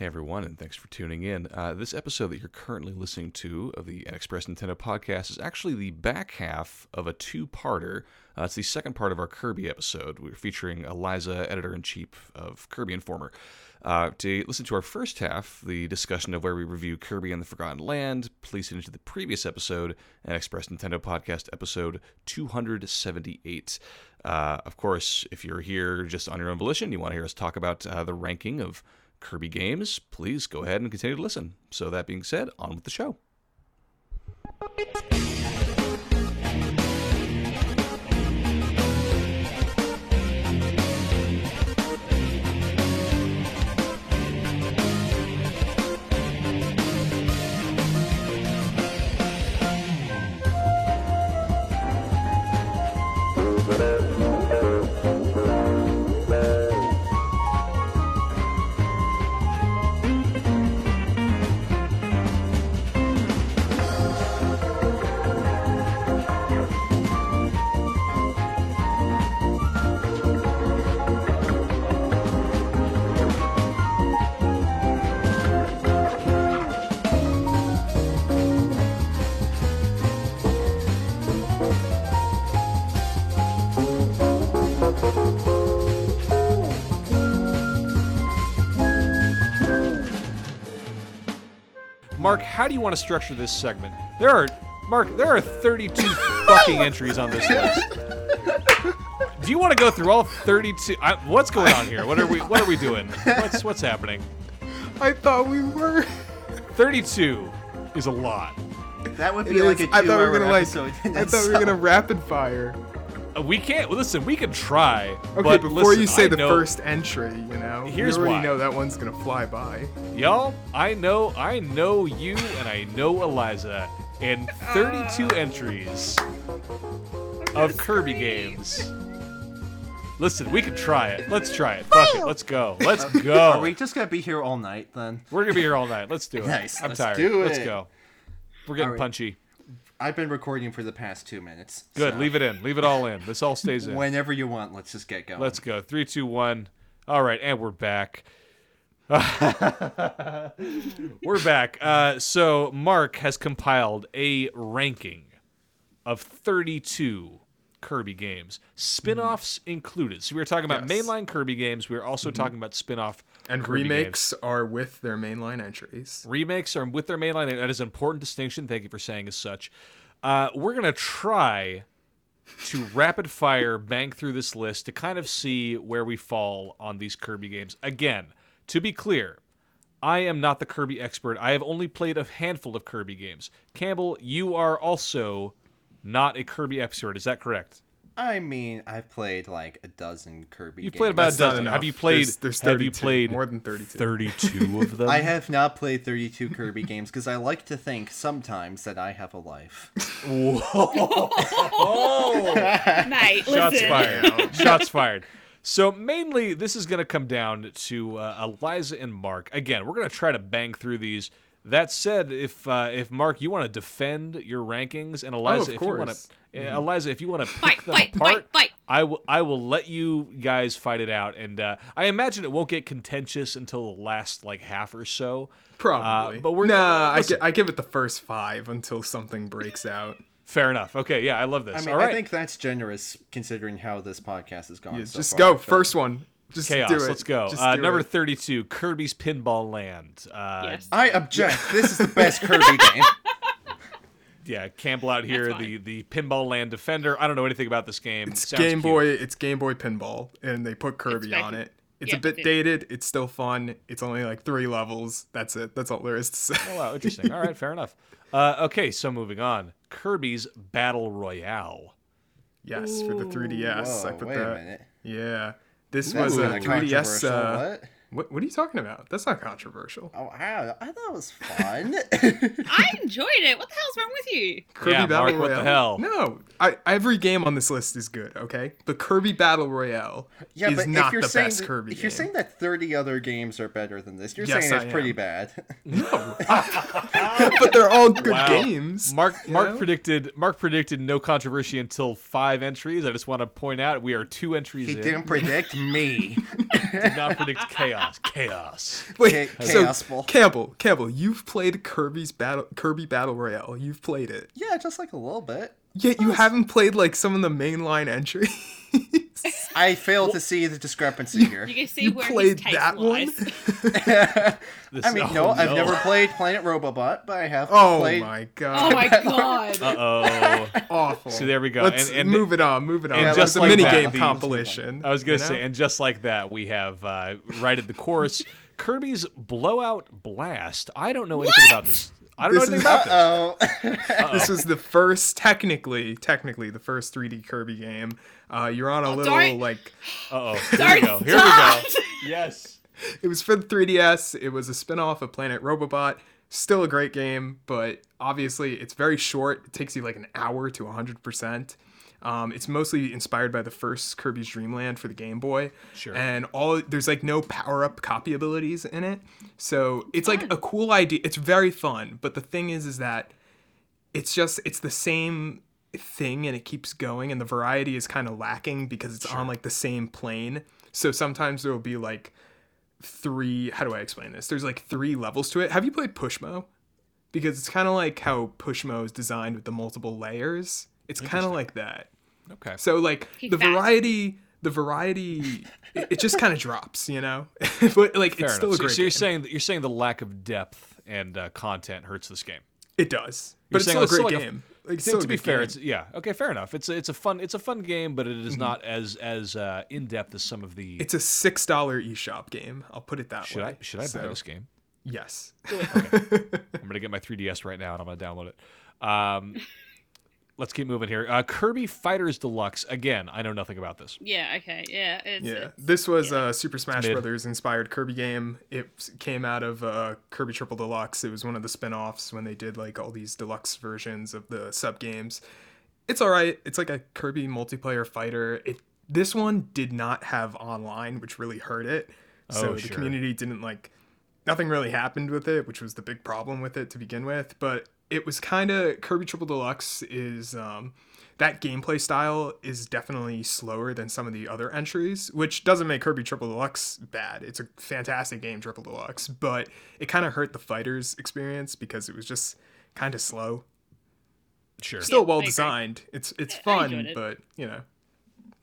Hey everyone, and thanks for tuning in. Uh, this episode that you're currently listening to of the NXpress Nintendo podcast is actually the back half of a two-parter. Uh, it's the second part of our Kirby episode. We're featuring Eliza, editor-in-chief of Kirby Informer. Uh, to listen to our first half, the discussion of where we review Kirby and the Forgotten Land, please tune into the previous episode, an NXpress Nintendo podcast episode 278. Uh, of course, if you're here just on your own volition, you want to hear us talk about uh, the ranking of Kirby games, please go ahead and continue to listen. So, that being said, on with the show. Marc, how do you want to structure this segment? There are, Marc, there are 32 fucking entries on this list. Do you want to go through all 32? I, what's going on here? What are we? What are we doing? What's what's happening? I thought we were. 32 is a lot. That would It be like is- a I thought we were two-hour gonna like. episode. in I thought we were gonna itself. rapid fire. Uh, We can't. Listen, we can try. Okay, but before listen, you say I the know- first entry, you know, Here's you already why. know that one's gonna fly by. Y'all, I know, I know you, and I know Eliza, and 32 entries of Kirby games. Listen, we can try it. Let's try it. Fuck it. Let's go. Let's go. Are we just gonna be here all night then? We're gonna be here all night. Let's do it. Nice. I'm Let's tired. do Let's go. We're getting All right. punchy. I've been recording for the past two minutes. Good. so Leave it in. Leave it all in. This all stays in. Whenever you want, let's just get going. Let's go. Three, two, one. All right, and we're back. we're back. Uh, so Marc has compiled a ranking of 32 Kirby games, spin-offs included. So we were talking about Yes. mainline Kirby games. We were also talking about spin-off And Kirby remakes are with their mainline entries. remakes are with their mainline. That is an important distinction. Thank you for saying as such. Uh, we're gonna try to rapid fire bang through this list to kind of see where we fall on these Kirby games. Again, to be clear, I am not the Kirby expert. I have only played a handful of Kirby games. Campbell, you are also not a Kirby expert. Is that correct? I mean, I've played like a dozen Kirby. You've games. played about That's a dozen. Have you played? There's- there's have you played More than 32. Thirty-two of them. I have not played 32 Kirby games because I like to think sometimes that I have a life. Oh. Mate, Shots listen. fired. Shots fired. So mainly, this is going to come down to uh, Eliza and Marc. Again, we're going to try to bang through these. That said, if uh, if Marc, you want to defend your rankings, and Eliza, of if you want course. to, Eliza, if you want to pick Fight, them fight, apart, fight, fight. I will I will let you guys fight it out, and uh, I imagine it won't get contentious until the last like half or so. Probably. Uh, but we're- nah. I, listen. gi- I give it the first five until something breaks out. Fair enough. Okay, yeah, I love this. I mean, All right, I think that's generous considering how this podcast has gone. Yeah, so just far, go but- first one. Just chaos. do it. Let's go. Just Uh, do number it. thirty-two, Kirby's Pinball Land. Uh, Yes. I object. This is the best Kirby game. yeah, Campbell out here, the the Pinball Land defender. I don't know anything about this game. It's Sounds Game cute. Boy. It's Game Boy Pinball, and they put Kirby very- on it. It's yeah, a bit it- dated. It's still fun. It's only like three levels. That's it. That's all there is to say. Oh wow, interesting. All right, fair enough. Uh, okay, so moving on. Kirby's Battle Royale. Yes, for the 3DS. I put wait that. a minute. Yeah, this was a 3DS. controversial. Uh, What? what? What are you talking about? That's not controversial. Oh, wow. I thought it was fun. I enjoyed it. What the hell's wrong with you? Kirby Yeah, Battle Marc, what the hell? No, I, every game on this list is good. Okay, but Kirby Battle Royale yeah, is but not if you're the saying best that, Kirby if game. you're saying that 30 other games are better than this, you're Yes, saying I it's pretty bad. No, but they're all good Wow. games. Marc you Marc know? predicted Marc predicted no controversy until five entries. I just want to point out we are two entries he in. didn't predict me. Did not predict chaos. Chaos, chaos. Wait, Cha- so Bowl. Campbell, Campbell, you've played Kirby's battle Kirby Battle Royale. You've played it. Yeah, just like a little bit. Yet you haven't played like some of the mainline entries. I fail to see the discrepancy here. You can see you where played his taste that one? lies. This- I mean, oh, no, I've never played Planet Robobot, but I have oh played. my god! oh my god. Uh-oh. Awful. See, there we go. Let's And- and- move it on. Move it on. and It's just a like mini game compilation. I was gonna you say, and just like that, we have uh, right at the chorus, Kirby's Blowout Blast. I don't know anything about this. I don't This know is- anything about this. Oh, this was the first, technically, technically the first 3D Kirby game. Uh, you're on a little don't- like Uh oh. Here we go. Here we go. Yes. it was for the 3DS. It was a spin-off of Planet Robobot. Still a great game, but obviously it's very short. It takes you like an hour to 100%. Um, it's mostly inspired by the first Kirby's Dream Land for the Game Boy. Sure. And all there's like no power-up copy abilities in it. So it's like a cool idea. It's very fun, but the thing is is that it's just it's the same thing and it keeps going and the variety is kind of lacking because it's on like the same plane. So sometimes there will be like three how do I explain this? There's like three levels to it. Have you played Pushmo? Because it's kind of like how Pushmo is designed with the multiple layers. It's kind of like that. Okay. So like Keep the fast. variety the variety it, it just kind of drops, you know? but like Fair it's still a So, great so you're game. saying that you're saying the lack of depth and uh, content hurts this game. it does. You're But it's still a it's still great like a- game. Like, To, to be fair, game. it's yeah. Okay, fair enough. It's a, it's a fun it's a fun game, but it is Mm-hmm. not as as uh, in depth as some of the. It's a six dollar eShop game. I'll put it that way. should way. I should I buy this game? Yes. I'm gonna get my 3ds right now and I'm gonna download it. Um, let's keep moving here. Uh, Kirby Fighters Deluxe. Again, I know nothing about this. Yeah, okay, yeah. It's, Yeah. it's- This was yeah. a Super Smash Mid. Brothers inspired Kirby game. It came out of uh, Kirby Triple Deluxe. It was one of the spin-offs when they did like all these deluxe versions of the sub games. It's all right. It's like a Kirby multiplayer fighter. It this one did not have online, which really hurt it. So Oh, the community didn't like nothing really happened with it, which was the big problem with it to begin with. But it was kind of Kirby Triple Deluxe is um, that gameplay style is definitely slower than some of the other entries, which doesn't make Kirby Triple Deluxe bad. It's a fantastic game, Triple Deluxe, but it kind of hurt the fighters experience because it was just kind of slow. Sure. Still Yeah, well designed. It's it's I fun, it. but you know,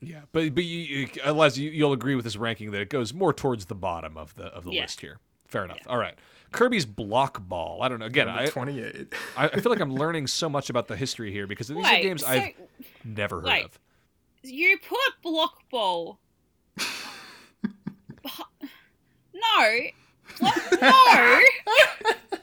Yeah, but but you, you unless you, you'll agree with this ranking that it goes more towards the bottom of the of the Yeah. list here. Fair enough. All right. Kirby's Block Ball. I don't know. Again, number I, 28. I I feel like I'm learning so much about the history here because these are games so I've never heard wait. of. you put Block Ball. no. What? No.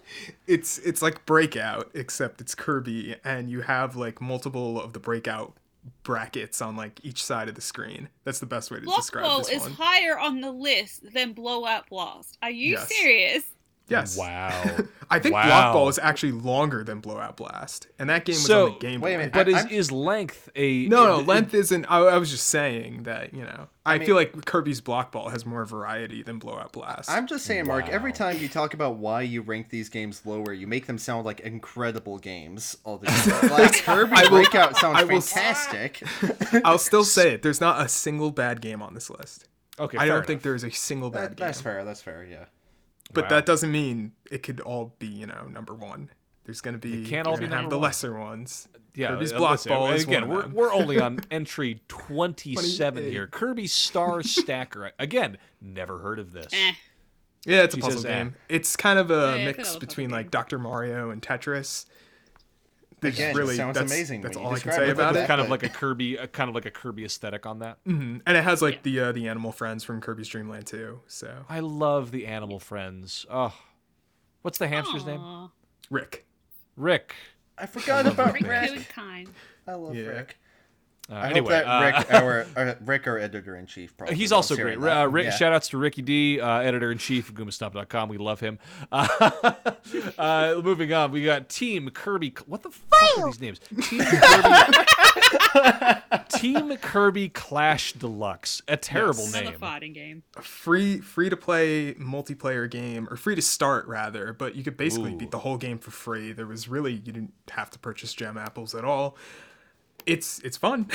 it's it's like Breakout, except it's Kirby, and you have like multiple of the Breakout brackets on like each side of the screen. That's the best way to Block describe this is one. higher on the list than Blowout Blast. Are you Yes. serious? Yes. Wow. I think Wow. Block Ball is actually longer than Blowout Blast, and that game was So- on the Game Boy. Wait a minute, but I- is I'm- is length a No, no, it- length isn't. I, I was just saying that you know. I, mean- feel like Kirby's Block Ball has more variety than Blowout Blast. I'm just saying, Marc. Every time you talk about why you rank these games lower, you make them sound like incredible games. Altogether. like Kirby I will- Breakout sounds I will- fantastic. I'll still say it. There's not a single bad game on this list. Okay, I don't enough. think there is a single bad That- game. that's fair. That's fair. Yeah. But Wow. that doesn't mean it could all be, you know, number one. There's gonna be It can't all be have the one. lesser ones. Yeah, Kirby's uh, Block listen, Ball is again, one we're, them. we're only on entry 27 28. here. Kirby Star Stacker. Again, never heard of this. Eh. Yeah, it's a puzzle says, eh. game. It's kind of a Yeah, mix it was between game. like Dr. Mario and Tetris. There's Again, it really sounds that's, amazing That's all I can say it about like it. kind of like a Kirby, a kind of like a Kirby aesthetic on that. Mhm. And it has like Yeah. the uh, the animal friends from Kirby's Dream Land too. So I love the animal friends. Oh, what's the hamster's name? Rick. Rick. I forgot about Rick Rick. Rick. kind. I love Yeah. Rick. Uh, I anyway, hope that uh, Rick, our, our Rick, our editor in chief, probably. He's also great. hearing Uh. Rick, Yeah. Shout outs to Ricky D, uh, editor in chief of GoombaStomp.com. We love him. Uh, uh, moving on, we got Team Kirby. What the fuck are these names? Team Kirby. Team Kirby Clash Deluxe. A terrible Yes. Another name. fighting game. A free free to play multiplayer game or free to start rather, but you could basically Ooh. beat the whole game for free. There was really you didn't have to purchase gem apples at all. It's it's fun.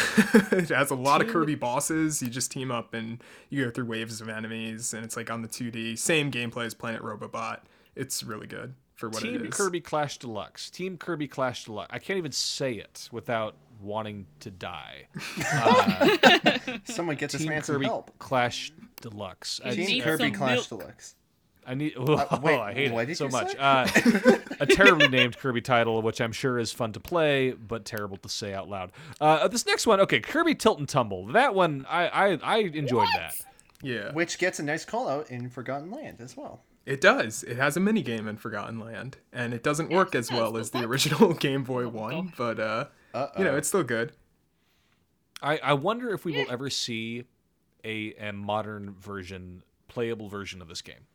it has a lot of Kirby bosses. You just team up and you go through waves of enemies, and it's like on the 2D. Same gameplay as Planet Robobot. It's really good for what it Team is. Kirby Clash Deluxe. Team Kirby Clash Deluxe. I can't even say it without wanting to die. Uh, Someone get this Team man some Kirby help. Clash Deluxe. I, Team need Kirby some Clash milk. Deluxe. I need. Oh, wait, I hate it so much. Uh, a terribly named Kirby title, which I'm sure is fun to play, but terrible to say out loud. Uh, this next one, okay, Kirby Tilt and Tumble. That one, I I, I enjoyed that. yeah, Which gets a nice call out in Forgotten Land as well. it does. It has a mini game in Forgotten Land, and it doesn't work it as does, well as the original Game Boy one, but uh, you know, it's still good. I, I wonder if we will ever see a, a modern version, playable version of this game.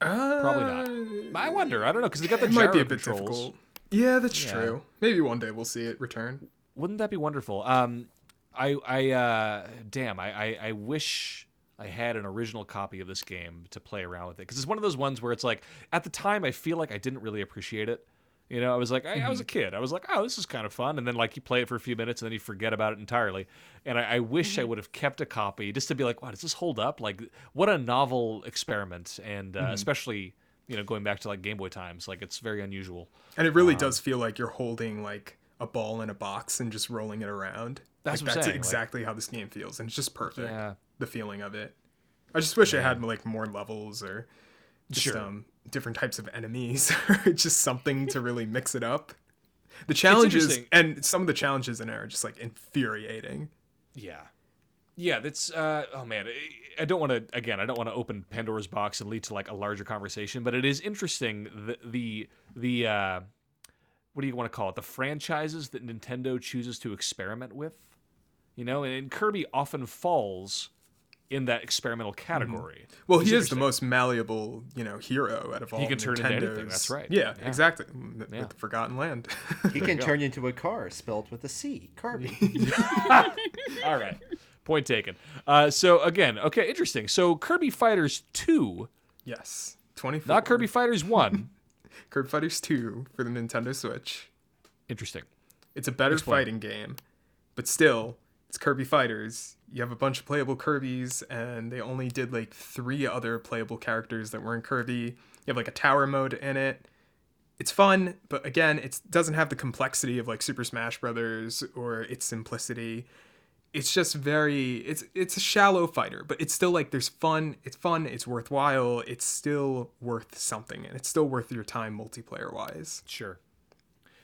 Probably Uh, not. I wonder. I don't know because they got the It might be a bit controls. difficult. Yeah, that's Yeah. true. Maybe one day we'll see it return. Wouldn't that be wonderful? Um, I, I, uh, damn, I, I, I wish I had an original copy of this game to play around with it because it's one of those ones where it's like, at the time, I feel like I didn't really appreciate it. You know, I was like, I, I was a kid. I was like, oh, this is kind of fun, and then like you play it for a few minutes, and then you forget about it entirely. And I, I wish I would have kept a copy just to be like, wow, does this hold up? Like, what a novel experiment, and uh, especially you know going back to like Game Boy times, like it's very unusual. And it really Um, does feel like you're holding like a ball in a box and just rolling it around. That's like, that's saying, like- exactly how this game feels, and it's just perfect. Yeah. The feeling of it. I just wish it had like more levels or just Sure. um, different types of enemies or just something to really mix it up. The challenges and some of the challenges in it are just like infuriating. Yeah. Yeah, that's uh oh man, I- don't want to again, I don't want to open Pandora's box and lead to like a larger conversation, but it is interesting the the the uh what do you want to call it? The franchises that Nintendo chooses to experiment with. You know, and, and Kirby often falls in that experimental category. Well, he is the most malleable, you know, hero out of all. He can turn into anything, Nintendo's- that's right. Yeah, Yeah. exactly. Yeah. With the Forgotten Land. He can turn into a car spelled with a C. Kirby. All right. Point taken. Uh so again, okay, interesting. So Kirby Fighters 2, yes, twenty four. not Kirby Fighters 1. Kirby Fighters Two for the Nintendo Switch. interesting. It's a better Explain. fighting game, but still, it's Kirby Fighters. You have a bunch of playable Kirby's, and they only did like three other playable characters that weren't Kirby. You have like a tower mode in it. It's fun, but again, it doesn't have the complexity of like Super Smash Brothers or its simplicity. It's just very it's it's a shallow fighter, but it's still like there's fun. It's fun. It's worthwhile. It's still worth something, and it's still worth your time multiplayer wise. Sure.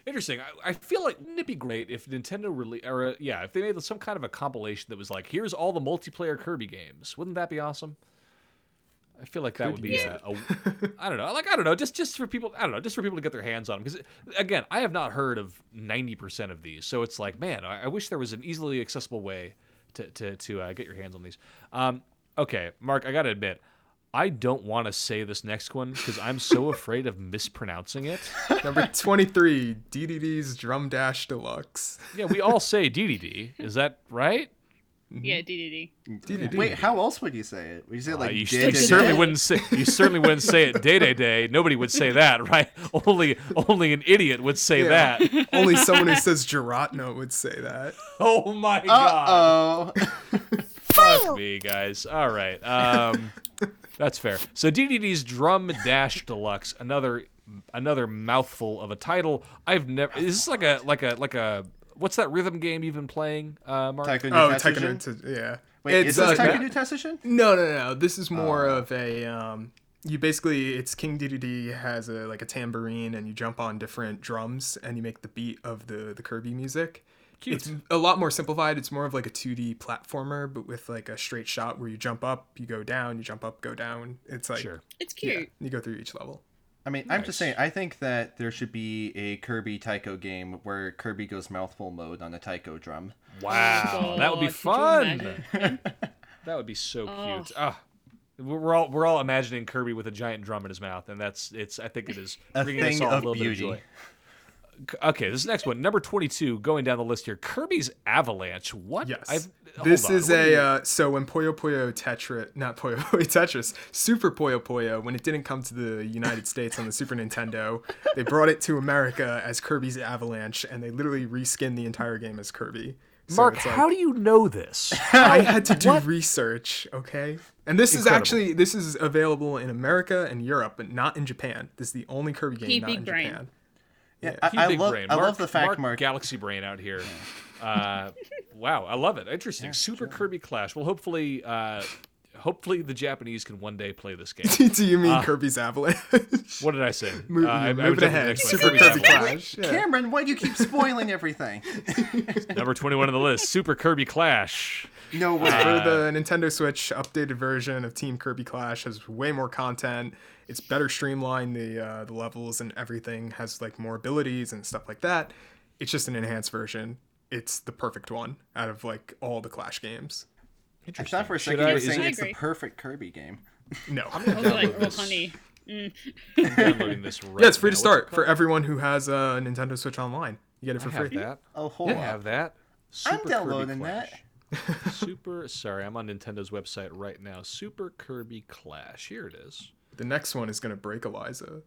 Interesting. I, I feel like wouldn't it be great if Nintendo really, or uh, yeah, if they made some kind of a compilation that was like, here's all the multiplayer Kirby games. Wouldn't that be awesome? I feel like that would be a, a, I don't know, like I don't know, just just for people, I don't know, just for people to get their hands on them. Because again, I have not heard of ninety percent of these, so it's like, man, I, I wish there was an easily accessible way to to to uh, get your hands on these. Um, okay, Marc, I gotta admit. I don't want to say this next one because I'm so afraid of mispronouncing it. Number 23, DDD's Drum Dash Deluxe. Yeah, we all say DDD. Is that right? Yeah, DDD. DDD. Wait, how else would you say it? Would you say it Uh, like you, did you it certainly did? wouldn't say you certainly wouldn't say it day day day. Nobody would say that, right? Only only an idiot would say Yeah. that. Only someone who says Geratno would say that. Oh my god. Uh-oh. Fuck me, guys. All right. Um, that's fair. So DDD's Drum Dash Deluxe, another another mouthful of a title. I've never. Is this like a like a like a what's that rhythm game you've been playing, uh, Marc? Taiko no Oh, Tatsujin? Taiko no yeah. Wait, is uh, this Taiko no Tatsujin? No, no, no. This is more Oh. of a um you basically it's King DDD has a like a tambourine and you jump on different drums and you make the beat of the the Kirby music. Cute. It's a lot more simplified. It's more of like a 2D platformer but with like a straight shot where you jump up, you go down, you jump up, go down. It's like Sure. It's yeah, cute. you go through each level. I mean, I'm just saying. I think that there should be a Kirby Taiko game where Kirby goes mouthful mode on a Taiko drum. Wow, that would be God, could you fun. That would be so Oh. cute. Ah, we're we're all we're all imagining Kirby with a giant drum in his mouth, and that's it's. I think it is A bringing us thing all a of little beauty. bit of joy. c- okay, this next one, number 22, going down the list here. Kirby's Avalanche. What? Yes. I've- this is what a uh, so when Puyo Puyo Tetris, not Puyo Puyo Tetris, Super Puyo Puyo, when it didn't come to the United States on the Super Nintendo, they brought it to America as Kirby's Avalanche, and they literally reskinned the entire game as Kirby. So Marc, like- how do you know this? I had to do research, okay? And this Incredible. is actually this is available in America and Europe, but not in Japan. This is the only Kirby game He not in brain. Japan. Yeah, He I, I love brain. I Marc, love the fact, Marc, Marc. Galaxy Brain out here. Uh, wow, I love it. Interesting. Super Kirby Clash. Well, hopefully, uh, hopefully the Japanese can one day play this game. do you mean Kirby's Avalanche? What did I say? Move, Uh, I- I move was it jumping to the ahead. Super Kirby Avalanche. Clash. Yeah. Cameron, why do you keep spoiling everything? Number 21 on the list, Super Kirby Clash. No way. For Uh, the Nintendo Switch updated version of Team Kirby Clash has way more content. It's better streamlined. The uh, the levels and everything has like more abilities and stuff like that. It's just an enhanced version. It's the perfect one out of like all the Clash games. I thought for a second I- you were saying it- it's the perfect Kirby game. No. I was like, download this. honey. I'm downloading this right Yeah, it's free to start for everyone who has a Nintendo Switch Online. You get it for I have free. that. Oh, hold I on. have that. I'm downloading that. Super. Sorry, I'm on Nintendo's website right now. Super Kirby Clash. Here it is. The next one is gonna break Eliza.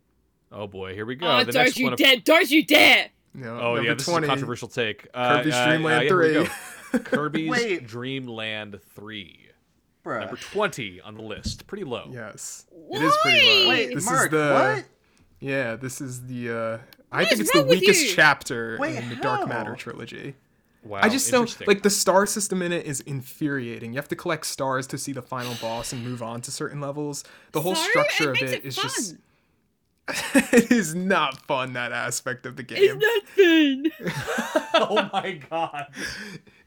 Oh boy, here we go. Oh, the don't next you one. of- dare! Don't you dare! You know, Oh yeah, this 20, is a controversial take. Uh, Kirby's uh, Dream uh, Land here we 3. Kirby's Wait. Dream Land 3. Bruh. Number 20 on the list. Pretty low. Yes, it is pretty low. Wait, this Marc, is the what? yeah. This is the uh, I What think it's the weakest chapter Wait, in the Dark? Matter trilogy. Wow. I just don't like the star system in it is infuriating. You have to collect stars to see the final boss and move on to certain levels. The whole Sorry? structure it of makes it is just—it is not fun that aspect of the game. It's not fun. oh my god.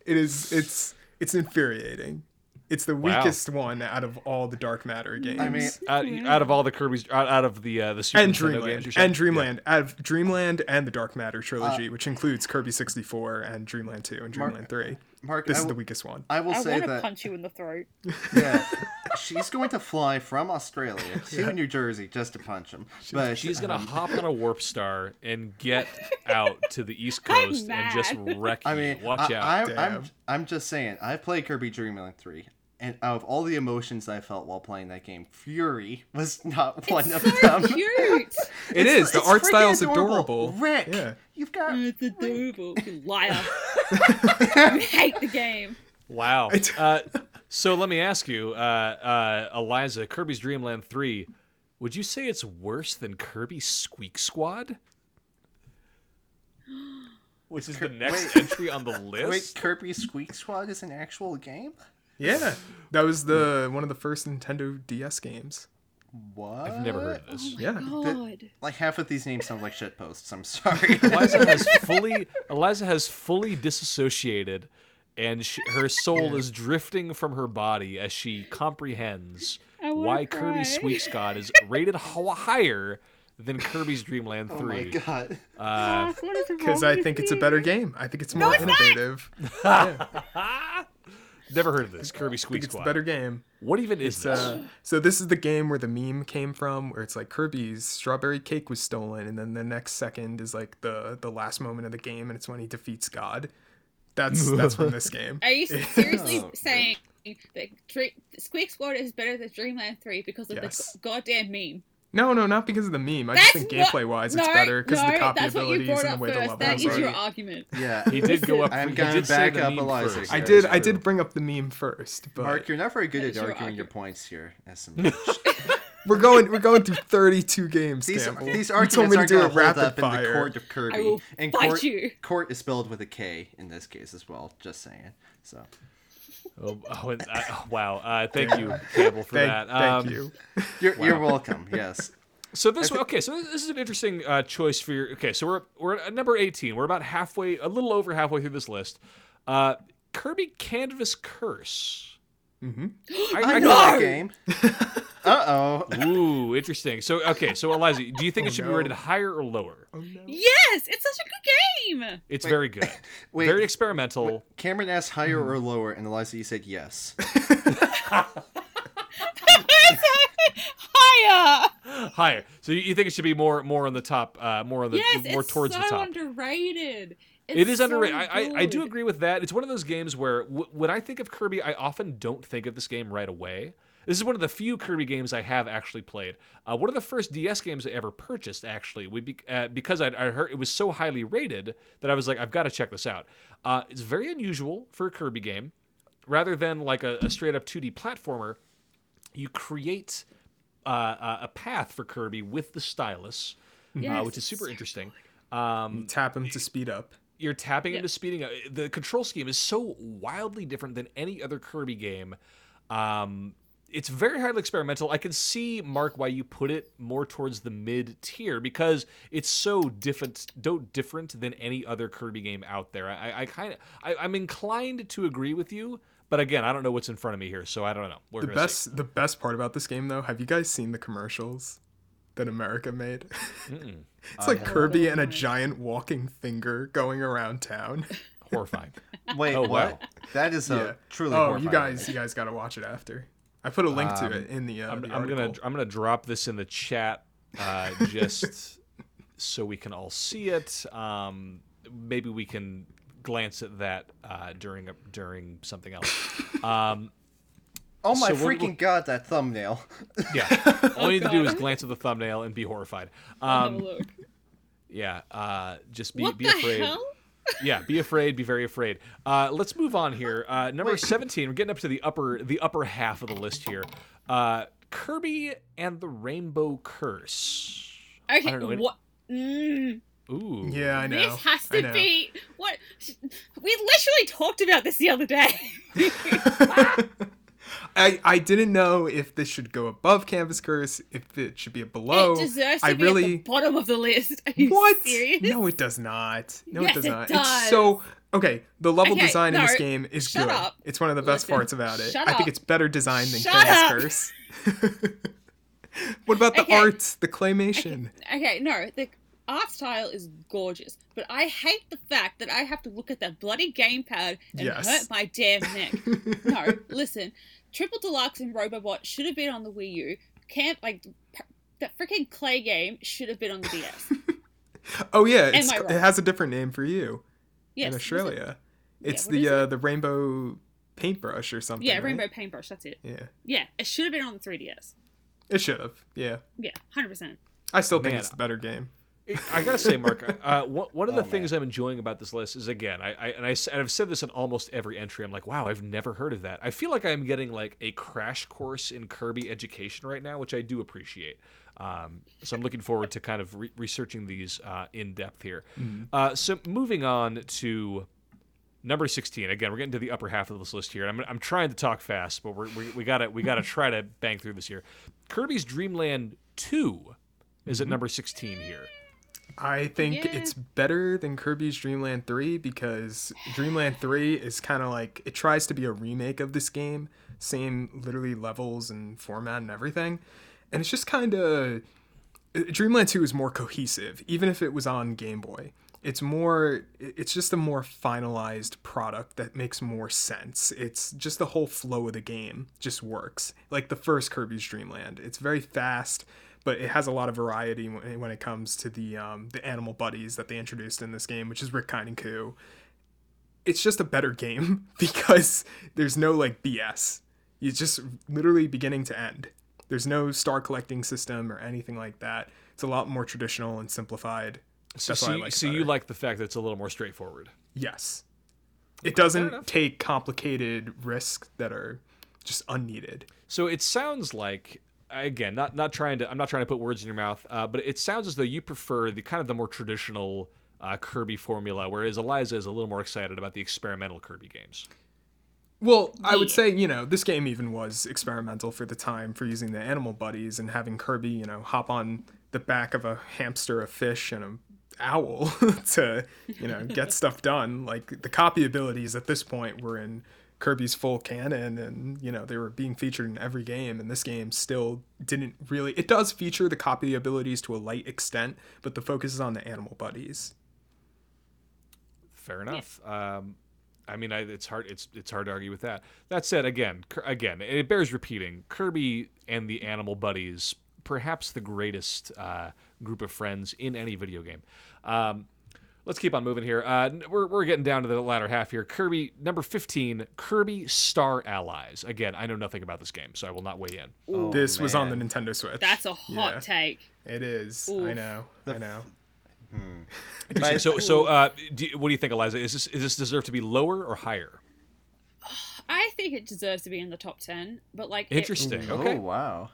It is it's it's infuriating. It's the Wow. weakest one out of all the Dark Matter games. I mean, Out, out of all the Kirby's, out, out of the uh, the Super and Nintendo Dreamland games, you're saying? and Dreamland out of Dreamland and the Dark Matter trilogy, Uh, which includes Kirby 64 and Dreamland 2 and Dreamland 3. Marc, This I is the weakest one. I will I say want to that punch you in the throat. yeah, she's going to fly from Australia to New Jersey just to punch him. But She's gonna um, hop on a warp star and get out to the East Coast and just wreck I you. mean, Watch I, out. I'm, I'm, I'm just saying. I played Kirby Dream Land 3, and out of all the emotions I felt while playing that game, Fury was not one of so them. cute. It is. The It's art freaking style's adorable. adorable. Rick, Yeah. you've got. It's adorable. You liar. you hate the game. Wow. Uh, so let me ask you, uh, uh, Eliza, Kirby's Dream Land 3, would you say it's worse than Kirby Squeak Squad? Which is the next entry on the list? Wait, list? Kirby Squeak Squad is an actual game? Yeah. That was the one of the first Nintendo DS games. What? I've never heard of this. Yeah. God. Like half of these names sound like shitposts. I'm sorry. Eliza has fully Eliza has fully disassociated, and she, her soul is drifting from her body as she comprehends I wanna why Kirby cry. Squeak Squad is rated ho- higher than Kirby's Dream Land oh my Three. god. uh, Because I think it's a better game. I think it's more innovative. Never heard of this Kirby Squeak think it's a better game. What even is It's, this? uh, so this is the game where the meme came from, where it's like Kirby's strawberry cake was stolen, and then the next second is like the the last moment of the game, and it's when he defeats God. That's that's from this game. Are you seriously Oh, saying that Dre- Squeak Squad is better than Dreamland 3 because of Yes. the goddamn meme? No, no, not because of the meme. I just think That's gameplay wise, no, it's better because no, of the copy that's what you abilities and the up way the first. levels That is are. your argument. Yeah. he did go up. I'm gonna say back up meme Eliza first. I did. I did bring up the meme first, but Marc, you're not very good at is your arguing your points here, SMH. we're going. We're going through 32 games. These, Campbell. these You arguments told me to aren't do going it to hold rapid up in the court of Kirby. I will and fight court, you. court is spelled with a K in this case as well. Just saying. So Oh, oh, and, uh, oh, wow! Uh, thank you, Campbell, for Thank, that. thank Um, you. you're, you're welcome. Yes. So this okay, so this is an interesting uh, choice for your. Okay, so we're we're at number eighteen. We're about halfway, a little over halfway through this list. Uh, Kirby Canvas Curse. Mm-hmm. I know that game. Uh oh. Ooh, interesting. So okay, so Eliza, do you think it should be rated higher or lower? Yes, it's such a good game. It's very good. wait. very experimental. Cameron asked higher or lower, and Eliza, you said yes. Higher. Higher. So you, you think it should be more more on the top, uh, more on the yes, more it's towards so the top. underrated. It's It is so underrated. I, I, I do agree with that. It's one of those games where w- when I think of Kirby, I often don't think of this game right away. This is one of the few Kirby games I have actually played. Uh, one of the first DS games I ever purchased, actually, would be, uh, because I'd, I heard it was so highly rated that I was like, I've got to check this out. Uh, it's very unusual for a Kirby game. Rather than like a, a straight up 2D platformer, you create uh, a- a path for Kirby with the stylus, uh, Yes, which is super interesting. Um, Tap him to speed up. You're tapping Yeah. into speeding up. The control scheme is so wildly different than any other Kirby game. Um, it's very highly experimental. I can see Marc why you put it more towards the mid tier because it's so different, so different than any other Kirby game out there. I, I kind of, I'm inclined to agree with you, but again, I don't know what's in front of me here, so I don't know. We're The gonna see. best, the best part about this game, though, have you guys seen the commercials that America made? it's like Kirby and a giant walking finger going around town. horrifying. Wait, Oh, what? wow. That is a yeah. truly. Oh, horrifying you guys, image. you guys got to watch it after. I put a link to it in the. Uh, I'm, the I'm gonna. I'm gonna drop this in the chat uh, just so we can all see it. Um, maybe we can glance at that uh, during a, during something else. Um, Oh my So we're- freaking god, that thumbnail. yeah, all you need to do is glance at the thumbnail and be horrified. Um, look. yeah, uh, just be what be the afraid. hell? yeah be afraid be very afraid uh, let's move on here uh, number 17 we're getting up to the upper the upper half of the list here uh, kirby and the rainbow curse Okay, don't know, what? Mm, ooh Yeah, I know. this has I to know. be what? We literally talked about this the other day. I, I didn't know if this should go above Canvas Curse, if it should be below. it deserves to I be really at the bottom of the list. Are you what? serious? No, it does not. No, Yes, it does it not. does. It's so okay. The level Okay, design in this game is shut good. up. It's one of the best Listen, parts about it. shut I think it's better designed than Shut Canvas Curse. what about the Okay. art, the claymation? Okay, no, the art style is gorgeous, but I hate the fact that I have to look at that bloody gamepad and Yes. hurt my damn neck. no, listen, Triple Deluxe and Robobot should have been on the Wii U. Can't like that freaking clay game should have been on the DS. Oh yeah, it's, it has a different name for you Yes, in was it- Australia. It's what the is uh, the rainbow paintbrush or something. Yeah, right? Rainbow Paintbrush. That's it. Yeah, Yeah, it should have been on the 3DS. it should have. Yeah, Yeah, hundred percent. I still think Man. it's the better game. I gotta say, Marc, uh, one, of the Oh, things I'm enjoying about this list is again, I, I and I, and I've said this in almost every entry. I'm like, wow, I've never heard of that. I feel like I'm getting like a crash course in Kirby education right now, which I do appreciate. Um, so I'm looking forward to kind of re- researching these uh, in depth here. Uh, so moving on to number 16. Again, we're getting to the upper half of this list here. I'm, I'm trying to talk fast, but we're, we, we gotta we gotta try to bang through this here. Kirby's Dream Land 2 is at number 16 here. I think Yeah. it's better than Kirby's Dreamland 3 because Dreamland 3 is kind of like it tries to be a remake of this game, same literally levels and format and everything. And it's just kind of uh, Dreamland 2 is more cohesive even if it was on Game Boy. It's more it's just a more finalized product that makes more sense. It's just the whole flow of the game just works. Like the first Kirby's Dreamland, It's very fast but it has a lot of variety when when it comes to the um, the animal buddies that they introduced in this game, which is Rick and Coo. It's just a better game because there's no like BS. It's just literally beginning to end. There's no star collecting system or anything like that. It's a lot more traditional and simplified. So, That's so, why I you- like so you like the fact that it's a little more straightforward. Yes. It doesn't take complicated risks that are just unneeded. So it sounds like again, not not trying to I'm not trying to put words in your mouth, uh, but it sounds as though you prefer the kind of the more traditional uh, Kirby formula, whereas Eliza is a little more excited about the experimental Kirby games. Well, I would say, you know, this game even was experimental for the time for using the animal buddies and having Kirby, you know, hop on the back of a hamster, a fish, and a owl to, you know, get stuff done. Like the copy abilities at this point were in Kirby's full canon and, you know, they were being featured in every game and this game still didn't really it does feature the copy abilities to a light extent, but the focus is on the animal buddies. Fair enough. Um, I mean, I, it's hard. It's it's hard to argue with that. That said, again, again, it bears repeating. Kirby and the Animal Buddies, perhaps the greatest uh, group of friends in any video game. Um, let's keep on moving here. Uh, we're we're getting down to the latter half here. Kirby number fifteen, Kirby Star Allies. Again, I know nothing about this game, so I will not weigh in. Oh, this was on the. Nintendo Switch. That's a hot Yeah, take. It is. I Oof. know. I know. Interesting. So so uh, do you, what do you think, Eliza? Is this is this deserve to be lower or higher? I think it deserves to be in the top ten, but like, it- Interesting. Okay. Oh wow.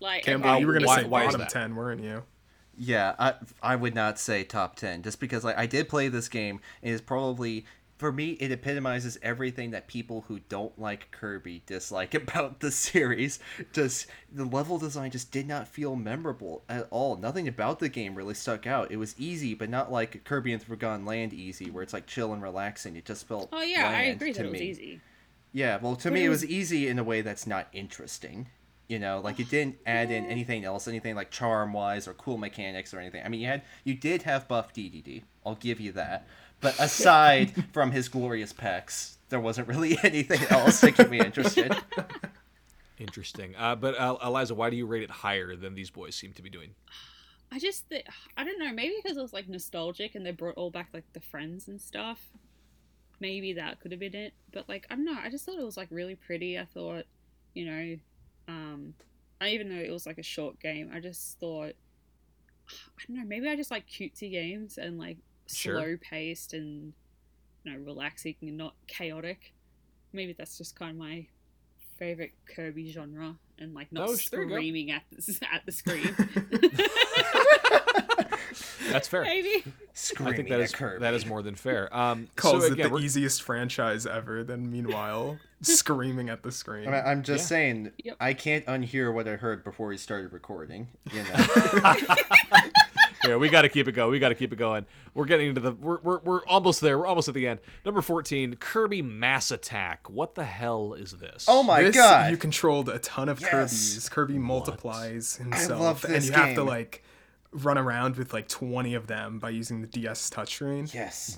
like Campbell, okay, you were gonna say why bottom ten, weren't you? Yeah, I I would not say top ten just because like I did play this game and it's probably for me it epitomizes everything that people who don't like Kirby dislike about the series. Just the level design just did not feel memorable at all. Nothing about the game really stuck out. It was easy, but not like Kirby and the Forgotten Land easy, where it's like chill and relaxing. It just felt Oh yeah, I agree that it was easy. Yeah, well, to me, it was easy in a way that's not interesting. You know, like it didn't add in anything else, anything like charm wise or cool mechanics or anything. I mean, you had you did have buff DDD. I'll give you that. But aside from his glorious pecs, there wasn't really anything else that kept me interested. Interesting. Uh, but uh, Eliza, why do you rate it higher than these boys seem to be doing? I just, th- I don't know. Maybe because it was like nostalgic and they brought all back like the friends and stuff. Maybe that could have been it. But like, I'm not. I just thought it was like really pretty. I thought, you know, um, I even though it was like a short game, I just thought, I don't know. Maybe I just like cutesy games and like Sure. slow paced and you know relaxing and not chaotic. Maybe that's just kind of my favorite Kirby genre and like not Oh, there you go. screaming at the, at the screen. That's fair. Maybe. I think that at is Kirby. that is more than fair. Um, Calls so it the we're- easiest franchise ever. Then meanwhile, screaming at the screen. I mean, I'm just Yeah. saying, Yep. I can't unhear what I heard before we started recording. You know, Yeah, we got to keep it going. We got to keep it going. We're getting into the. We're, we're, we're almost there. We're almost at the end. Number fourteen, Kirby Mass Attack. What the hell is this? oh my this, god! You controlled a ton of Yes. Kirby's. Kirby multiplies himself, love and this you have to like run around with like 20 of them by using the DS touchscreen.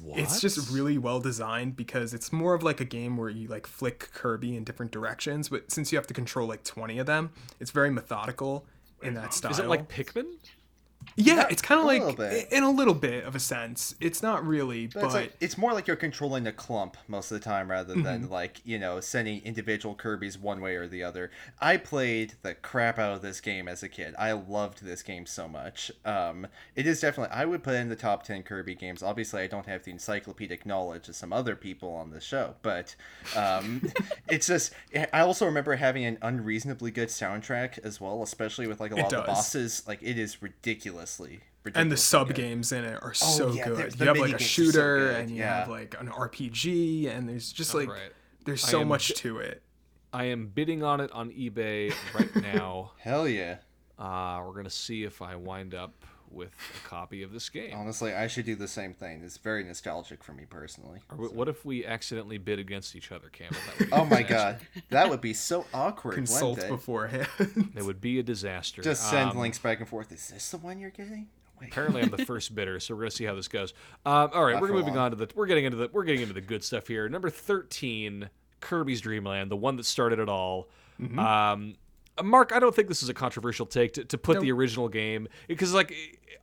yes. It's just really well designed because it's more of like a game where you like flick Kirby in different directions, but since you have to control like 20 of them, it's very methodical in that style. Is it like Pikmin? Yeah, it's kind of like bit. in a little bit of a sense. It's not really, But but, it's, like, it's more like you're controlling a clump most of the time rather than Mm-hmm. like you know sending individual Kirby's one way or the other. I played the crap out of this game as a kid. I loved this game so much. Um, it is definitely I would put in the top ten Kirby games. Obviously, I don't have the encyclopedic knowledge of some other people on the show, but um, it's just I also remember having an unreasonably good soundtrack as well, especially with like a lot of the bosses. Like it is ridiculously. and the ridiculously sub good. games in it are so Oh, yeah, good. You have like a minigames are so shooter and you yeah. have like an RPG and there's just like right. there's so am much to it. I am bidding on it on eBay right now. Hell yeah. Uh, we're gonna see if I wind up with a copy of this game. Honestly, I should do the same thing. It's very nostalgic for me personally. Or wh- what if we accidentally bid against each other, Campbell? That would be Oh my god, that would be so awkward. Consult it? beforehand. It would be a disaster. Just send Um, links back and forth. Is this the one you're getting? Wait. Apparently, I'm the first bidder, so we're gonna see how this goes. Um, all right, Not we're moving long. on to the. We're getting into the. We're getting into the good stuff here. Number thirteen, Kirby's Dream Land, the one that started it all. Mm-hmm. Um, Marc, I don't think this is a controversial take to, to put the original game because, like,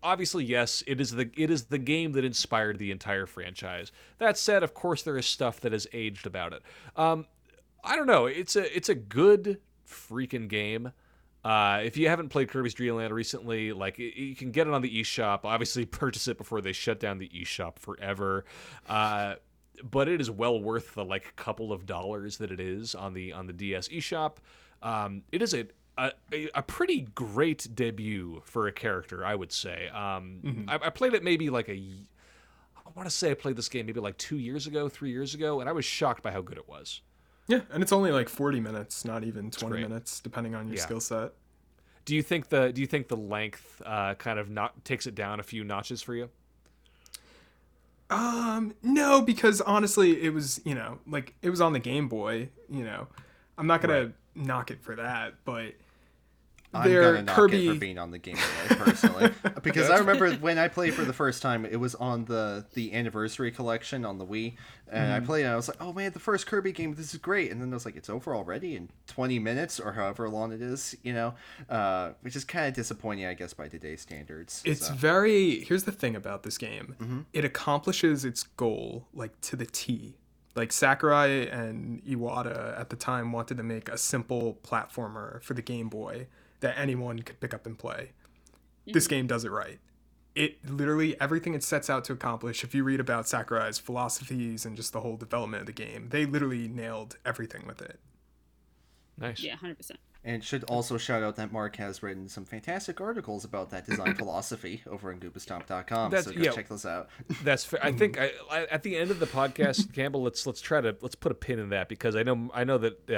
obviously, yes, it is the it is the game that inspired the entire franchise. That said, of course, there is stuff that has aged about it. Um, I don't know. It's a it's a good freaking game. Uh, if you haven't played Kirby's Dream Land recently, like you can get it on the eShop. Obviously, purchase it before they shut down the eShop forever. Uh, but it is well worth the like couple of dollars that it is on the on the DS eShop. Um, it is a, a a pretty great debut for a character, I would say. Um, I, I played it maybe like a I want to say I played this game maybe like two years ago, three years ago, and I was shocked by how good it was. yeah, and it's only like 40 minutes, not even 20 minutes, depending on your Yeah. skill set. Do you think the Do you think the length uh, kind of not takes it down a few notches for you? Um, no, because honestly, it was you know like it was on the Game Boy. You know, I'm not gonna Right. Knock it for that, but I'm gonna knock Kirby- it for being on the Game Boy personally, because I remember when I played for the first time, it was on the the anniversary collection on the Wii, and I played. and I was like, "Oh man, the first Kirby game! This is great!" And then I was like, "It's over already in 20 minutes or however long it is," you know, uh, which is kind of disappointing, I guess, by today's standards. It's so. very. Here's the thing about this game. It accomplishes its goal like to the T. Like Sakurai and Iwata at the time wanted to make a simple platformer for the Game Boy that anyone could pick up and play. This mm-hmm. game does it right. It literally everything it sets out to accomplish. If you read about Sakurai's philosophies and just the whole development of the game, they literally nailed everything with it. Nice. Yeah, hundred percent. And should also shout out that Marc has written some fantastic articles about that design philosophy over on goombastomp.com. That's- So go yeah. check those out. That's fair. I think I, I, at the end of the podcast, Campbell, let's let's try to let's put a pin in that because I know I know that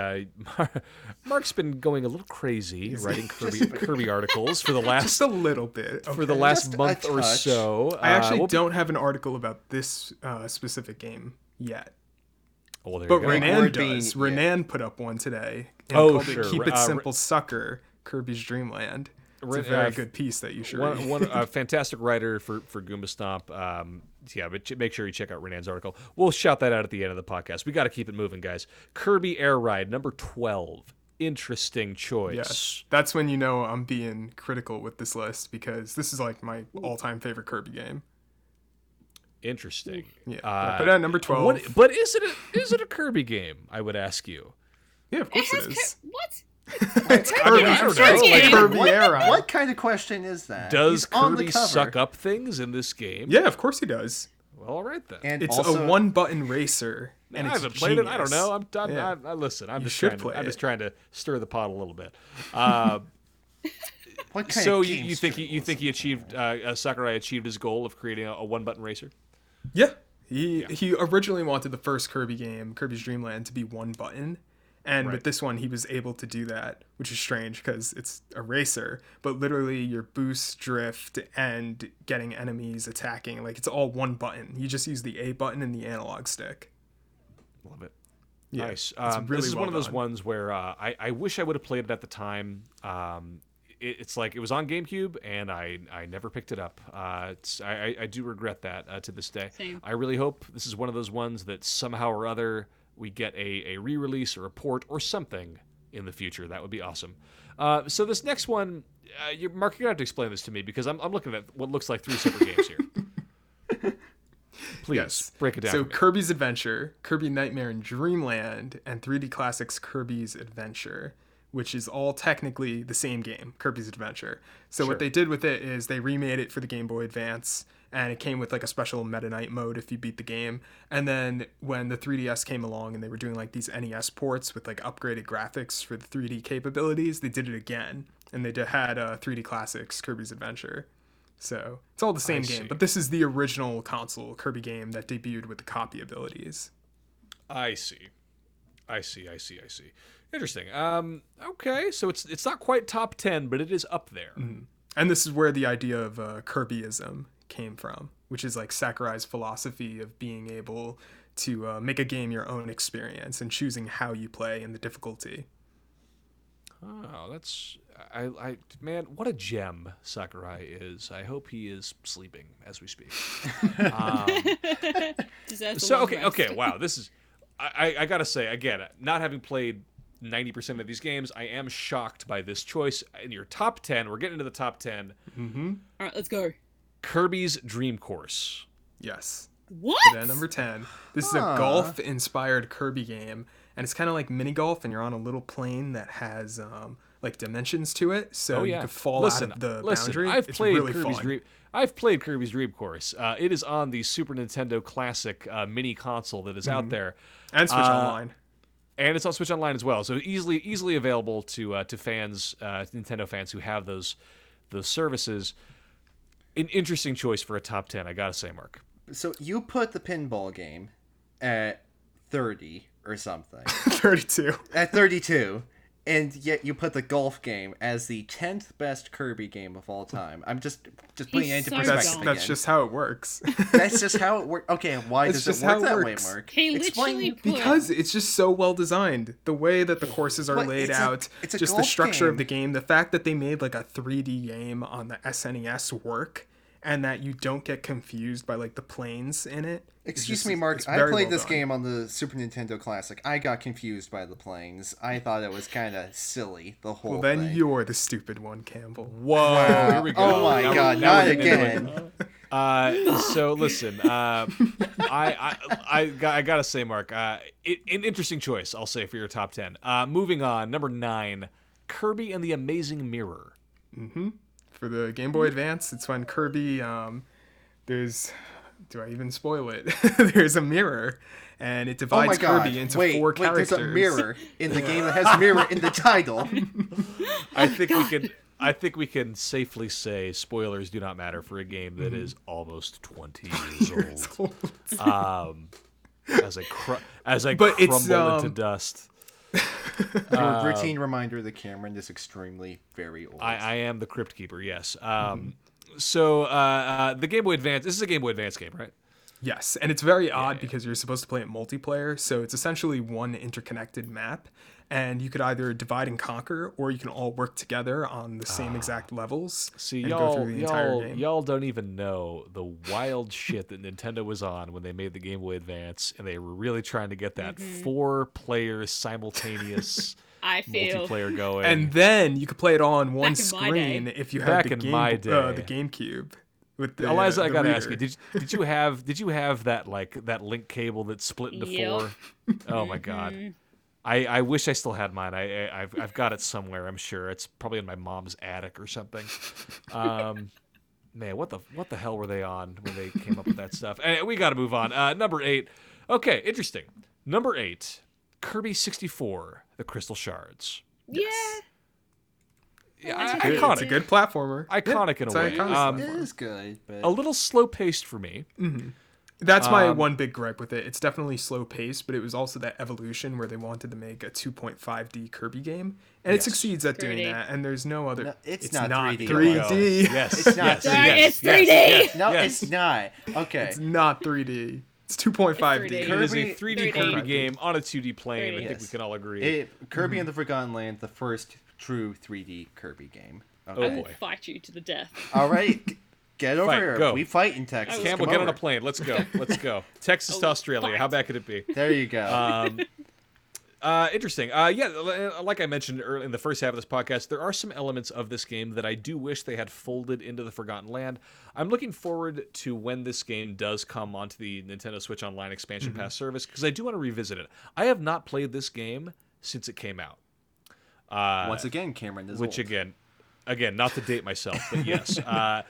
uh, Marc's been going a little crazy writing Kirby Kirby articles for the last Just a little bit. for the last Just month or touch. so. I actually uh, we'll- don't have an article about this uh, specific game yet. Well, there But you go. Renan Word being- does. yeah. Renan put up one today. Oh, sure. Keep it Uh, simple, sucker. Kirby's Dreamland. It's a very uh, good piece that you should one, read. one a fantastic writer for for Goomba Stomp. Um, yeah, but make sure you check out Renan's article. We'll shout that out at the end of the podcast. We got to keep it moving, guys. Kirby Air Ride number twelve. Interesting choice. Yes, that's when you know I'm being critical with this list because this is like my all-time favorite Kirby game. Interesting. Yeah, Uh, it at number twelve. What, but is it a, is it a Kirby game? I would ask you. Yeah, of It has has it Kir- is. what? it's Kirby. I don't It's know, like like, Kirby what, Air what kind of question is that? Does He's on the Kirby suck up things in this game? Yeah, of course he does. Well, all right then. And It's also, a one-button racer, and I haven't played it. I don't know. I'm, I'm, Yeah. I, I listen. I'm You just trying. To, I'm just trying to stir the pot a little bit. Uh, what kind so of you, you think he, you think he achieved uh, uh, Sakurai achieved his goal of creating a, a one button racer? Yeah. He he originally wanted the first Kirby game, Kirby's Dream Land, to be one button. And Right. with this one, he was able to do that, which is strange because it's a racer, but literally your boost, drift, and getting enemies attacking, like it's all one button. You just use the A button and the analog stick. Love it. Yeah, nice. Um, really this is well one of those done. ones where uh, I, I wish I would have played it at the time. Um, it, it's like it was on GameCube, and I, I never picked it up. Uh, it's, I, I- I do regret that uh, to this day. Same. I really hope this is one of those ones that somehow or other we get a, a re-release or a port or something in the future. That would be awesome. Uh, so this next one, uh, you Marc, you're gonna have to explain this to me because I'm, I'm looking at what looks like three separate games here. Please Yes. break it down. So. Kirby's Adventure, Kirby Nightmare in Dreamland, and 3D Classics Kirby's Adventure, which is all technically the same game, Kirby's Adventure. So Sure. what they did with it is they remade it for the Game Boy Advance, and it came with like a special Meta Knight mode if you beat the game. And then when the 3DS came along and they were doing like these NES ports with like upgraded graphics for the 3D capabilities, they did it again, and they had uh, 3D Classics Kirby's Adventure. So it's all the same game, but this is the original console Kirby game that debuted with the copy abilities. I see. I see. I see. I see. Interesting. Um. Okay. So it's it's not quite top ten, but it is up there. And this is where the idea of uh, Kirbyism came from, which is like Sakurai's philosophy of being able to uh, make a game your own experience and choosing how you play and the difficulty. Oh, that's I. I man, what a gem Sakurai is. I hope he is sleeping as we speak. Deserves a so okay, rest. okay. Wow. This is. I, I I gotta say again, not having played. 90% of these games, I am shocked by this choice. In your top 10, we're getting into the top 10. All right, let's go. Kirby's Dream Course. Yes. What? Put at number 10. This is a golf inspired Kirby game, and it's kind of like mini golf, and you're on a little plane that has um, like dimensions to it, so Oh you can fall listen, out of the listen, boundary. I've it's played really Kirby's fun. Dream. I've played Kirby's Dream Course. Uh, it is on the Super Nintendo Classic uh, mini console that is Mm-hmm. out there, and Switch Uh, Online. and it's on Switch Online as well. So easily easily available to uh, to fans, uh, Nintendo fans who have those those services. An interesting choice for a top ten, I gotta say, Marc. So you put the pinball game at 30 or something. 32. at 32. and yet you put the golf game as the tenth best Kirby game of all time. I'm just just putting He's it into so perspective. That's that's again. just how it works. that's just how it works. Okay, why That's does just it work that works. way, Marc? He Explain. literally put because it's just so well designed. The way that the courses are But laid it's a- out, it's a just the golf structure of the game, the fact that they made like a 3D game on the SNES work, and that you don't get confused by like the planes in it. Excuse just- me, Marc. I played well this done. game on the Super Nintendo Classic. I got confused by the planes. I thought it was kind of silly. The whole Well, then thing. you're the stupid one, Campbell. Whoa, here we go. Oh my Now God, now not we're getting into it. again. Uh, so listen, uh, I, I I got- I gotta say, Marc, uh, it, an interesting choice. I'll say for your top ten. Uh, moving on, number nine, Kirby and the Amazing Mirror. For the Game Boy Advance, it's when Kirby. Um, there's. Do I even spoil it? there's a mirror, and it Oh my divides god! Kirby into wait, four wait. characters. There's a mirror in the game that has mirror in the title. I think we can. I think we can safely say spoilers do not matter for a game that is almost twenty years old. Um, as I cr- as I But crumble it's, into um, dust. A routine reminder that Cameron is extremely very old. I, I am the Crypt Keeper. Yes. Um, so uh, uh, the Game Boy Advance. This is a Game Boy Advance game, right? Yes, and it's very odd because you're supposed to play it multiplayer, so it's essentially one interconnected map, and you could either divide and conquer, or you can all work together on the same exact levels. See, and y'all, through the entire y'all, game. y'all don't even know the wild shit that Nintendo was on when they made the Game Boy Advance, and they were really trying to get that Mm-hmm. four-player simultaneous I feel multiplayer going. And then you could play it all on one Back in my day. screen if you had Back the in game, my Uh, day. the GameCube. With the, Eliza, uh, I gotta ask you, did did you have did you have that like that link cable that split into Yep. four? Oh my god. I, I wish I still had mine. I, I I've I've got it somewhere. I'm sure it's probably in my mom's attic or something. Um, man, what the what the hell were they on when they came up with that stuff? Anyway, we got to move on. Uh, number eight. Okay, interesting. Number eight, Kirby 64, the Crystal Shards. yeah. Yeah, that's I- a Good- iconic. It's a good platformer. Iconic in a way. iconic Um, it is good, but a little slow paced for me. That's my Um, one big gripe with it. It's definitely slow paced, but it was also that evolution where they wanted to make a 2.5D Kirby game, and Yes. it succeeds at doing 3D. that. And there's no other. No, it's it's not not 3D. 3D. Yes, It's not yes, 3D. yes, It's yes, 3D. yes, no, yes. it's not. Okay, It's not 3D. It's 2.5D. It's 3D. It is a Kirby- 3D 3D. Kirby game on a 2D plane. I 3D. think we Yes. can all agree. It, Kirby and the Forgotten Land, the first true 3D Kirby game. Oh, Okay. I will boy. fight you to the death. All right, g- get over Fight, here. go. We fight in Texas. Campbell, Come get on a plane. Let's go. Let's go. Texas to Oh, Australia. How bad could it be? There you go. Um, uh, interesting. Uh, yeah, like I mentioned early in the first half of this podcast, there are some elements of this game that I do wish they had folded into the Forgotten Land. I'm looking forward to when this game does come onto the Nintendo Switch Online expansion Mm-hmm. pass service because I do want to revisit it. I have not played this game since it came out. Uh, Once again, Cameron is which old. again, again, not to date myself, but yes, uh,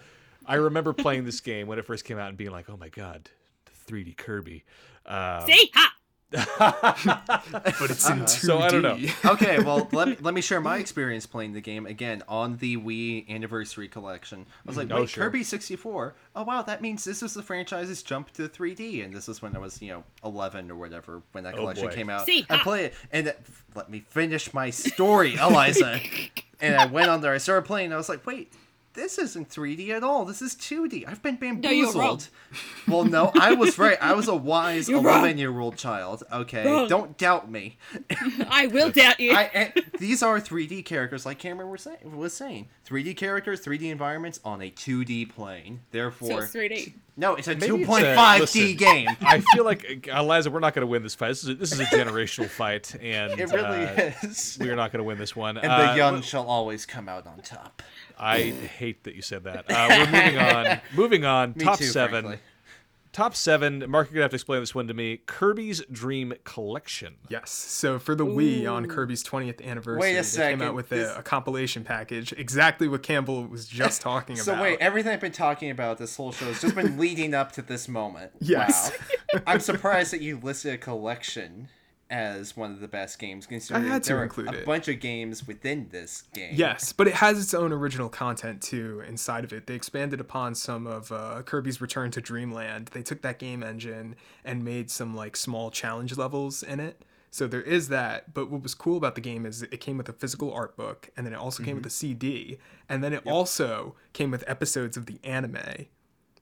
I remember playing this game when it first came out and being like, "Oh my god, the 3D Kirby." Uh, See? Ha! but it's in 2D. So, I don't know. okay, well, let me, let me share my experience playing the game again on the Wii Anniversary Collection. I was like, Oh, wait, sure. Kirby 64? Oh, wow, that means this is the franchise's jump to 3D. And this was when I was, you know, 11 or whatever when that Oh, collection boy. came out. See, I play it, and it, let me finish my story, Eliza. and I went on there, I started playing, and I was like, wait. This isn't 3D at all. This is 2D. I've been bamboozled. No, you're wrong. bamboozled. well, no, I was right. I was a wise 11 year old child. Okay, Wrong. don't doubt me. I will doubt you. I, and these are 3D characters, like Cameron was, say, was saying. 3D characters, 3D environments on a 2D plane. so Therefore, it's 3D. no, it's a Maybe it's a- 2.5D listen. game. I feel like Eliza, we're not going to win this fight. This is a, this is a generational fight, and It really uh, is. we are not going to win this one. And Uh, the young shall always come out on top. I hate that you said that. Uh, we're moving on. Moving on. Me top too, seven. frankly. Top seven. Marc, you're gonna have to explain this one to me. Kirby's Dream Collection. Yes. So for the Wii on Kirby's 20th anniversary, Wait a they came out with a, this- a compilation package. Exactly what Campbell was just talking So about. So wait, everything I've been talking about this whole show has just been leading up to this moment. Yes. Wow. I'm surprised that you listed a collection as one of the best games, considering had to include a it. bunch of games within this game. Yes, but it has its own original content too inside of it. They expanded upon some of uh, Kirby's Return to Dreamland. They took that game engine and made some like small challenge levels in it. So there is that. But what was cool about the game is it came with a physical art book, and then it also came Mm-hmm. with a CD, and then it also came with episodes of the anime.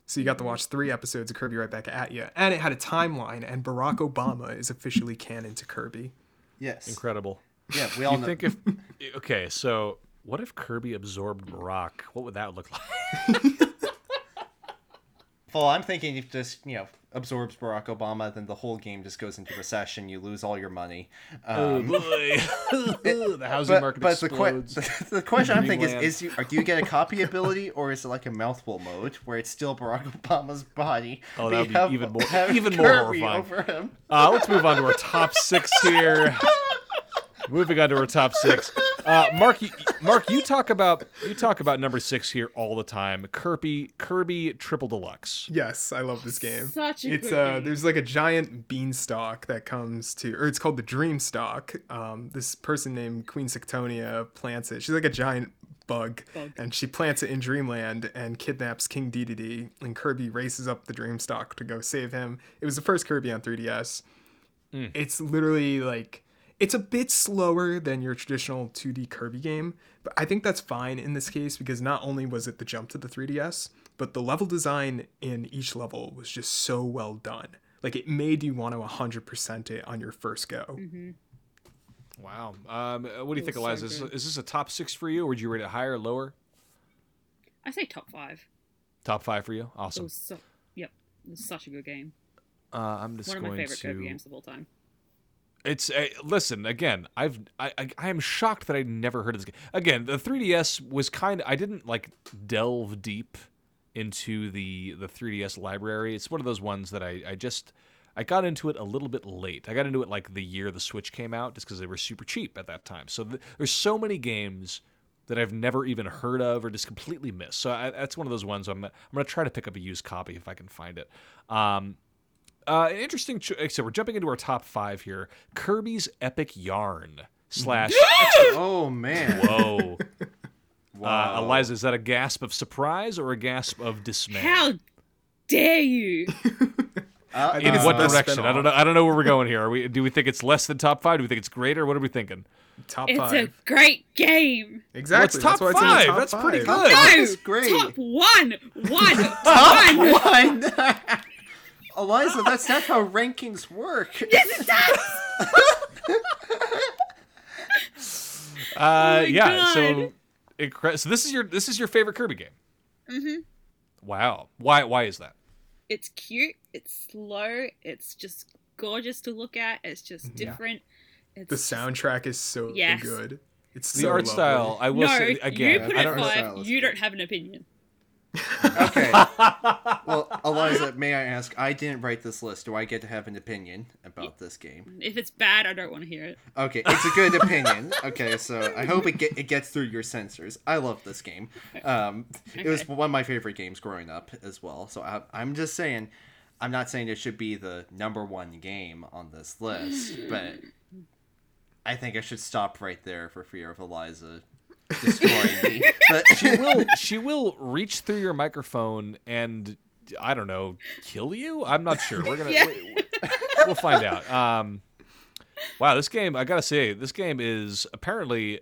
So you got to watch three episodes of Kirby right back at you, and it had a timeline. And Barack Obama is officially canon to Kirby. Yes. Incredible. Yeah, we all You know. think if okay, so what if Kirby absorbed Barack? What would that look like? Well, I'm thinking if just you know absorbs Barack Obama, then the whole game just goes into recession. You lose all your money. Um, boy, the housing but market but the, que- explodes. the question I'm thinking Dreamland. is, is you, do you get a copy ability or is it like a mouthful mode where it's still Barack Obama's body? Oh, that would be even more- even more horrifying. over him? Uh, let's move on to our top six here. Moving on to our top six. Uh, Marc, you, Marc, you talk about you talk about number six here all the time. Kirby, Kirby Triple Deluxe. Yes, I love this game. Such a it's uh game. there's like a giant beanstalk that comes to or it's called the dream stalk um this person named queen sectonia plants it she's like a giant bug, Bug. and she plants it in dreamland and kidnaps king dedede and kirby races up the dream stalk to go save him it was the first kirby on 3ds it's literally like it's a bit slower than your traditional 2D Kirby game, but I think that's fine in this case because not only was it the jump to the 3DS, but the level design in each level was just so well done. Like it made you want to 100% it on your first go. Wow. Um, uh, what do you It think, was so Eliza? Is, is this a top six for you, or would you rate it higher or lower? I say top five. Top five for you. It Awesome. was so, yep, it was such a good game. Uh, I'm just One of my favorite to. Kirby games of all time. It's uh, listen again. I've I, I I am shocked that I never heard of this game. Again, the 3DS was kind of I didn't like delve deep into the the 3DS library. It's one of those ones that I I just I got into it a little bit late. I got into it like the year the Switch came out, just because they were super cheap at that time. So th- there's so many games that I've never even heard of or just completely missed. So I, that's one of those ones I'm I'm gonna try to pick up a used copy if I can find it. Um, uh, an interesting. Cho- so we're jumping into our top five here. Kirby's Epic Yarn slash. Oh man! Whoa, Wow. uh, Eliza, is that a gasp of surprise or a gasp of dismay? How dare you? Uh, In what direction? I don't know. I don't know where we're going here. Are we? Do we think it's less than top five? Do we think it's greater? What are we thinking? Top five. It's five. a great game. exactly. Well, it's that's top why it's in the five. top That's pretty five. good. That No, great. top one, one, Top one. one. Eliza, that's not how rankings work. Yes, it does. Uh, my yeah. So, incre- so this is your this is your favorite Kirby game. Mm-hmm. Wow. Why? Why is that? It's cute. It's slow. It's just gorgeous to look at. It's just different. It's The soundtrack is so Yes. good. It's The so art lovely. style. I will No, say you again. put I it don't. know- five. You don't have an opinion. Okay. Well, Eliza, may I ask? I didn't write this list. Do I get to have an opinion about this game? If it's bad, I don't want to hear it. Okay, it's a good opinion. Okay, so I hope it get it gets through your censors. I love this game. Um, it was one of my favorite games growing up as well. So I, I'm just saying, I'm not saying it should be the number one game on this list, but I think I should stop right there for fear of Eliza destroying me. But she will she will reach through your microphone and I don't know kill you. I'm not sure. We're gonna Yeah. we, will find out. Um, wow, this game I gotta say this game is apparently.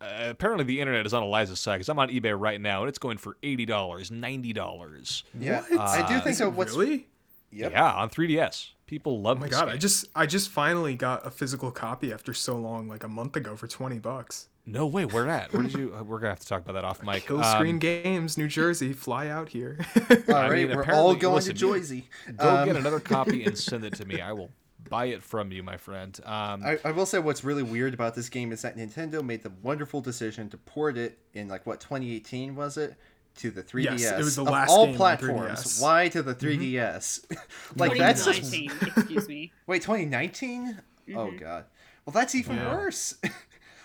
Uh, apparently the internet is on Eliza's side because I'm on eBay right now and it's going for eighty dollars, ninety dollars. yeah, What? I do Uh, think Is so. What's really? Yep. Yeah, on 3DS, people love. Oh my this god! game. I just I just finally got a physical copy after so long, like a month ago, for twenty bucks. No way. Where at? Where did you? uh, We're gonna have to talk about that off mic. Kill Um, Screen Games, New Jersey. Fly out here. All I right, mean, we're all going listen, to Joyzy. Go Um, get another copy and send it to me. I will buy it from you, my friend. Um, I, I will say what's really weird about this game is that Nintendo made the wonderful decision to port it in like what 2018 was it to the 3DS. Yes, it was the of last all game on platforms. 3DS. Why to the 3DS? like that's just excuse me. wait 2019. Oh Mm-hmm. god. Well, that's even Yeah. worse.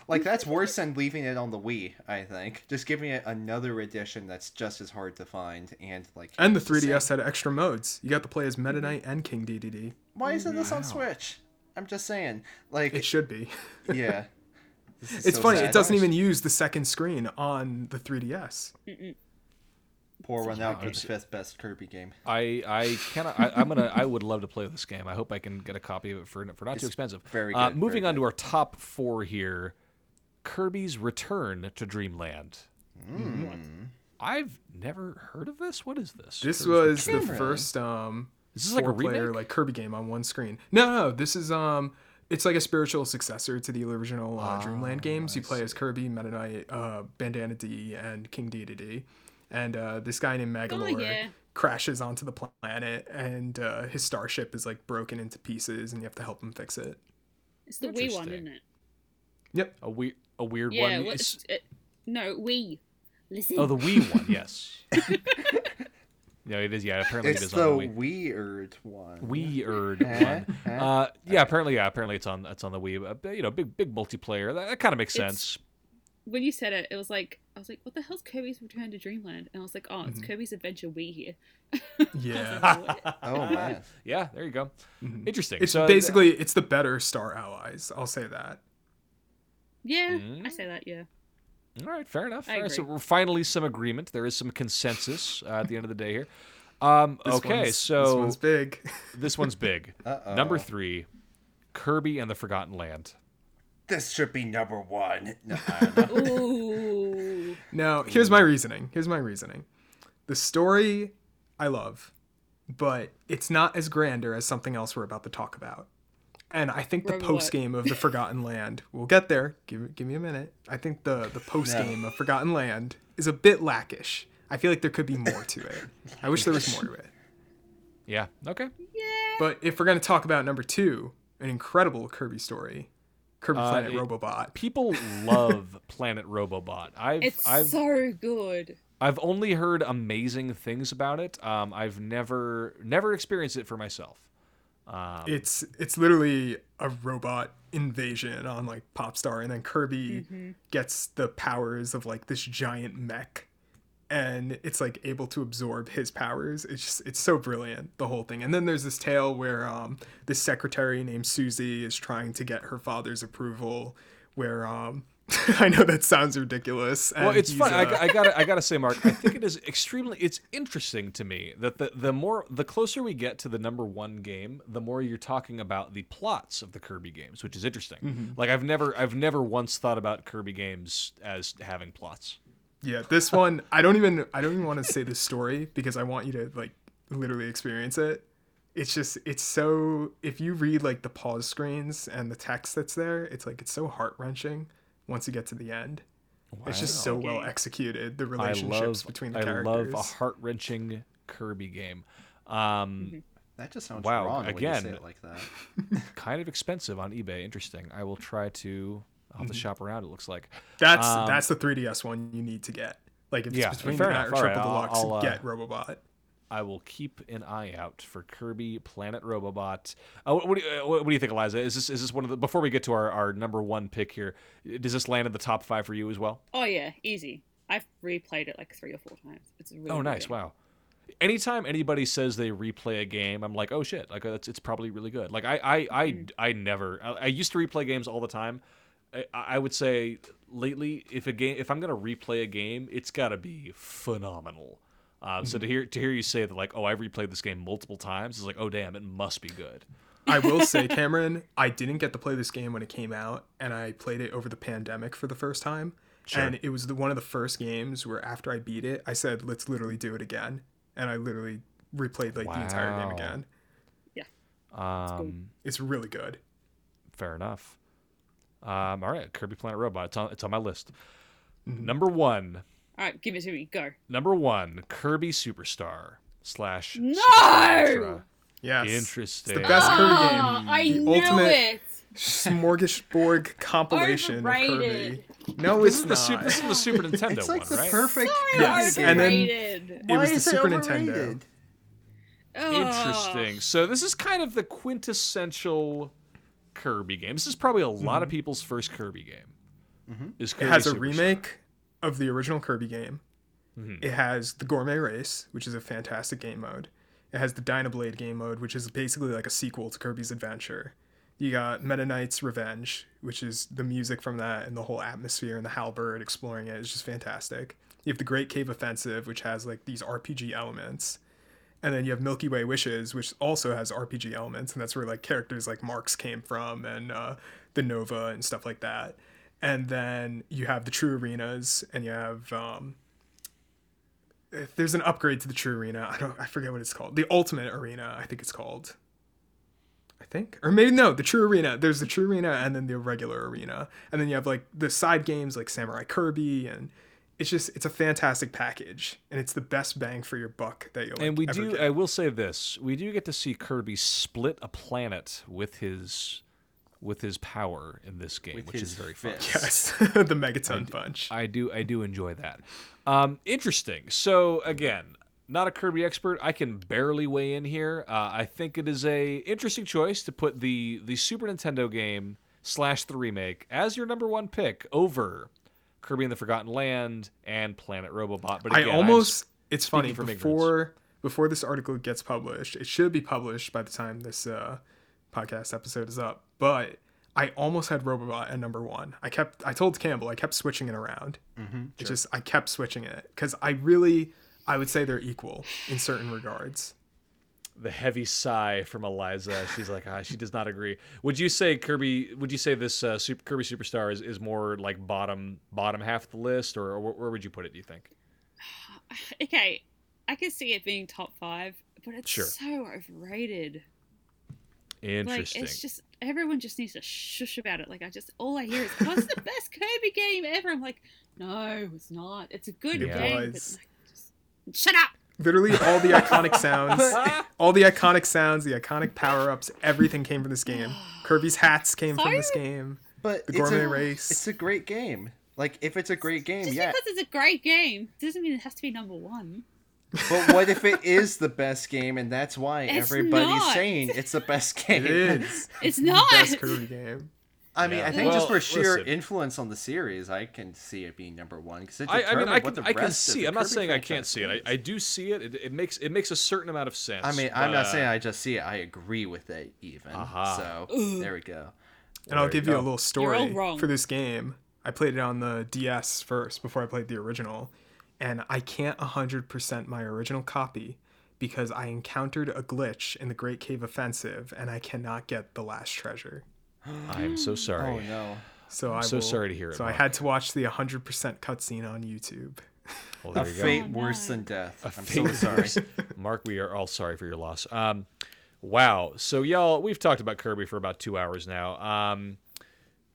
Like that's worse than leaving it on the Wii. I think just giving it another edition that's just as hard to find and like. and the 3DS had extra modes. You got to play as Meta Knight and King Dedede. Why isn't this on Switch? I'm just saying. Like It should be. yeah. It's so funny. sad. It doesn't even use the second screen on the 3DS. Poor one out for the fifth best Kirby game. I I cannot. I, I'm gonna. I would love to play this game. I hope I can get a copy of it for for not too expensive. very Uh, good, moving very on to our top four here, Kirby's Return to Dreamland. I've never heard of this. What is this? This Kirby's was the first um Is this like a four-player remake? like Kirby game on one screen. No, no, this is um it's like a spiritual successor to the original uh, Dreamland games. You play as Kirby, Meta Knight, uh, Bandana Dee, and King Dedede. And uh, this guy named Magolor yeah. crashes onto the planet, and uh, his starship is like broken into pieces, and you have to help him fix it. It's the Wii one, Interesting. isn't it? Yep. a weird a weird Yeah. one. What, It's- it, no, Wii. Listen. oh, the Wii one. Yes. yeah, it is. Yeah, apparently it It's is on the the Wii. weird one. Weird Eh, one. eh. Uh, yeah, apparently, yeah, apparently it's on it's on the Wii. Uh, but, you know, big big multiplayer. That, that kind of makes It's- sense. when you said it, it was like I was like, "What the hell's Kirby's Return to Dreamland?" And I was like, "Oh, Mm-hmm. it's Kirby's Adventure Wii here." Yeah. Oh man. Yeah, there you go. Interesting. It's so, uh, basically it's the better Star Allies. I'll say that. Yeah, Mm. I say that. Yeah. All right, fair enough. I so we're finally some agreement. There is some consensus uh, at the end of the day here. Um, okay, one's- so this one's big. this one's big. Uh-oh. Number three, Kirby and the Forgotten Land. This should be number one. No, I don't know. Ooh. Now, here's my reasoning. Here's my reasoning. The story I love, but it's not as grander as something else we're about to talk about. And I think the post game of the Forgotten Land, we'll get there. Give give me a minute. I think the the post game of Forgotten Land is a bit lackish. I feel like there could be more to it. I wish there was more to it. Yeah. Okay. Yeah. But if we're gonna talk about number two, an incredible Kirby story, Kirby Uh, Planet it- Robobot. People love Planet Robobot. I've It's I've so good. I've only heard amazing things about it. Um, I've never never experienced it for myself. Um, it's it's literally a robot invasion on like Popstar, and then Kirby gets the powers of like this giant mech, and it's like able to absorb his powers. It's just it's so brilliant the whole thing. And then there's this tale where um this secretary named Susie is trying to get her father's approval, where um. I know that sounds ridiculous. well, it's fun. I, uh, I gotta, I gotta say, Marc. I think it is extremely. It's interesting to me that the the more the closer we get to the number one game, the more you're talking about the plots of the Kirby games, which is interesting. Mm-hmm. Like I've never, I've never once thought about Kirby games as having plots. Yeah, this one I don't even I don't even want to say the story because I want you to like literally experience it. It's just it's so if you read like the pause screens and the text that's there, it's like it's so heart wrenching once you get to the end. It's just so well executed. The relationships love, between the I characters. love a heart wrenching Kirby game. Um, That just sounds Wow, wrong when you again. say it like that. kind of expensive on eBay. Interesting. I will try to. I'll have Mm-hmm. to shop around. It looks like. that's um, that's the 3DS one you need to get. Like if it's Yeah, between fair that enough. or All Triple right, I'll- Deluxe, I'll, uh, get Robobot. I will keep an eye out for Kirby Planet Robobot. Uh, what, do you, uh, what do you think, Eliza? Is this is this one of the before we get to our, our number one pick here? Does this land in the top five for you as well? Oh yeah, easy. I've replayed it like three or four times. It's really. Oh, nice! good. Wow. Anytime anybody says they replay a game, I'm like, oh shit! Like it's, it's probably really good. Like I I I, Mm. I never. I, I used to replay games all the time. I, I would say lately, if a game, if I'm gonna replay a game, it's got to be phenomenal. Uh, So to hear to hear you say that, like, oh, I replayed this game multiple times, is like, oh damn, it must be good. I will say, Cameron, I didn't get to play this game when it came out, and I played it over the pandemic for the first time. Sure. And it was the, one of the first games where after I beat it, I said, "Let's literally do it again," and I literally replayed like the entire game Wow. again. Um, It's really good. fair enough. Um, all right, Kirby Planet Robot. It's on it's on my list. Mm-hmm. Number one, All right, give it to me. Go. number one, Kirby Superstar slash No! Super Yes, Interesting. It's the best Kirby Ah, game. I the knew ultimate it. smorgasbord compilation of Kirby. No, This it's is the not. Super, this is the Super Nintendo It's like one, the right? perfect Sorry, Yes, Kirby and then- It Why was the is Super overrated? Nintendo. Interesting. So this is kind of the quintessential Kirby game. This is probably a lot of people's first Kirby game. Is Mm-hmm. It Kirby has a Superstar. remake of the original Kirby game. Mhm. It has the Gourmet Race, which is a fantastic game mode. It has the Dynablade game mode, which is basically like a sequel to Kirby's Adventure. You got Meta Knight's Revenge, which is the music from that and the whole atmosphere and the halberd exploring it is just fantastic. You have the Great Cave Offensive, which has like these RPG elements. And then you have Milky Way Wishes, which also has RPG elements, and that's where like characters like Marx came from and uh, the Nova and stuff like that. And then you have the True Arenas, and you have um, if there's an upgrade to the True Arena. I don't I forget what it's called. The Ultimate Arena, I think it's called. I think, or maybe no, the True Arena. There's the True Arena, and then the regular arena, and then you have like the side games like Samurai Kirby, and it's just it's a fantastic package, and it's the best bang for your buck that you'll. And we do. get. I will say this: we do get to see Kirby split a planet with his with his power in this game, With which is very fun. yes, the Megaton Punch. I do I do enjoy that. Um, interesting. So again, not a Kirby expert. I can barely weigh in here. Uh, I think it is a interesting choice to put the the Super Nintendo game slash the remake as your number one pick over Kirby and the Forgotten Land and Planet Robobot. But I again, I'm almost it's funny from ignorance. before before this article gets published. It should be published by the time this uh, podcast episode is up. But I almost had Robobot at number one. I kept I told Campbell I kept switching it around. Mm-hmm, it just I kept switching it because I really I would say they're equal in certain regards. the heavy sigh from Eliza. She's like, ah, she does not agree. Would you say Kirby? Would you say this uh, Super, Kirby Superstar is, is more like bottom bottom half of the list, or, or where- where would you put it? Do you think? Okay, I can see it being top five, but it's Sure. so overrated. Interesting. Like it's just everyone just needs to shush about it. Like I just all I hear is, "What's the best Kirby game ever?" I'm like, "No, it's not. It's a good Yeah. game, but like, just shut up." Literally all the iconic sounds, all the iconic sounds, the iconic power ups, everything came from this game. Kirby's hats came from this game. But The it's gourmet a, race. It's a great game. Like if it's a great game, Just yeah. because it's a great game doesn't mean it has to be number one. But what if it is the best game and that's why It's everybody's not. saying it's the best game? It is. It's the not. best Kirby game. I mean, Yeah. I think just for sheer listen. influence on the series, I can see it being number one because it I, I mean, determined I can, I can see. I'm not Kirby saying I can't see it. I. I do see it. it. It makes it makes a certain amount of sense. I mean, I'm but, not uh, saying I just see it. I agree with it even. Aha. So Ugh. there we go. And I'll there you give you a little story for this game. I played it on the DS first before I played the original, and I can't 100% my original copy because I encountered a glitch in the Great Cave Offensive and I cannot get the last treasure. I'm so sorry. Oh no. So I'm so will- sorry to hear it, So I had to watch the 100% cutscene on YouTube. Well, A there you go. fate Oh, worse than death. I'm Fate so sorry. Marc, we are all sorry for your loss. Um, wow. So y'all, we've talked about Kirby for about two hours now. Um,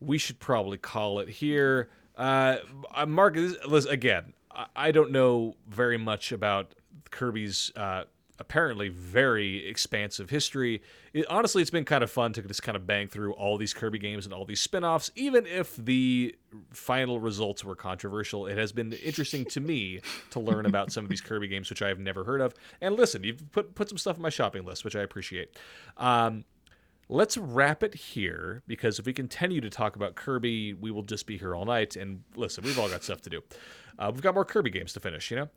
we should probably call it here. Uh, uh, Marc, this, listen, again, I, don't know very much about Kirby's uh, apparently very expansive history. It, honestly, it's been kind of fun to just kind of bang through all these Kirby games and all these spin-offs, even if the final results were controversial. It has been interesting to me to learn about some of these Kirby games, which I have never heard of. And listen, you've put put some stuff on my shopping list, which I appreciate. Um, let's wrap it here because if we continue to talk about Kirby, we will just be here all night. And listen, we've all got stuff to do. Uh, we've got more Kirby games to finish, you know?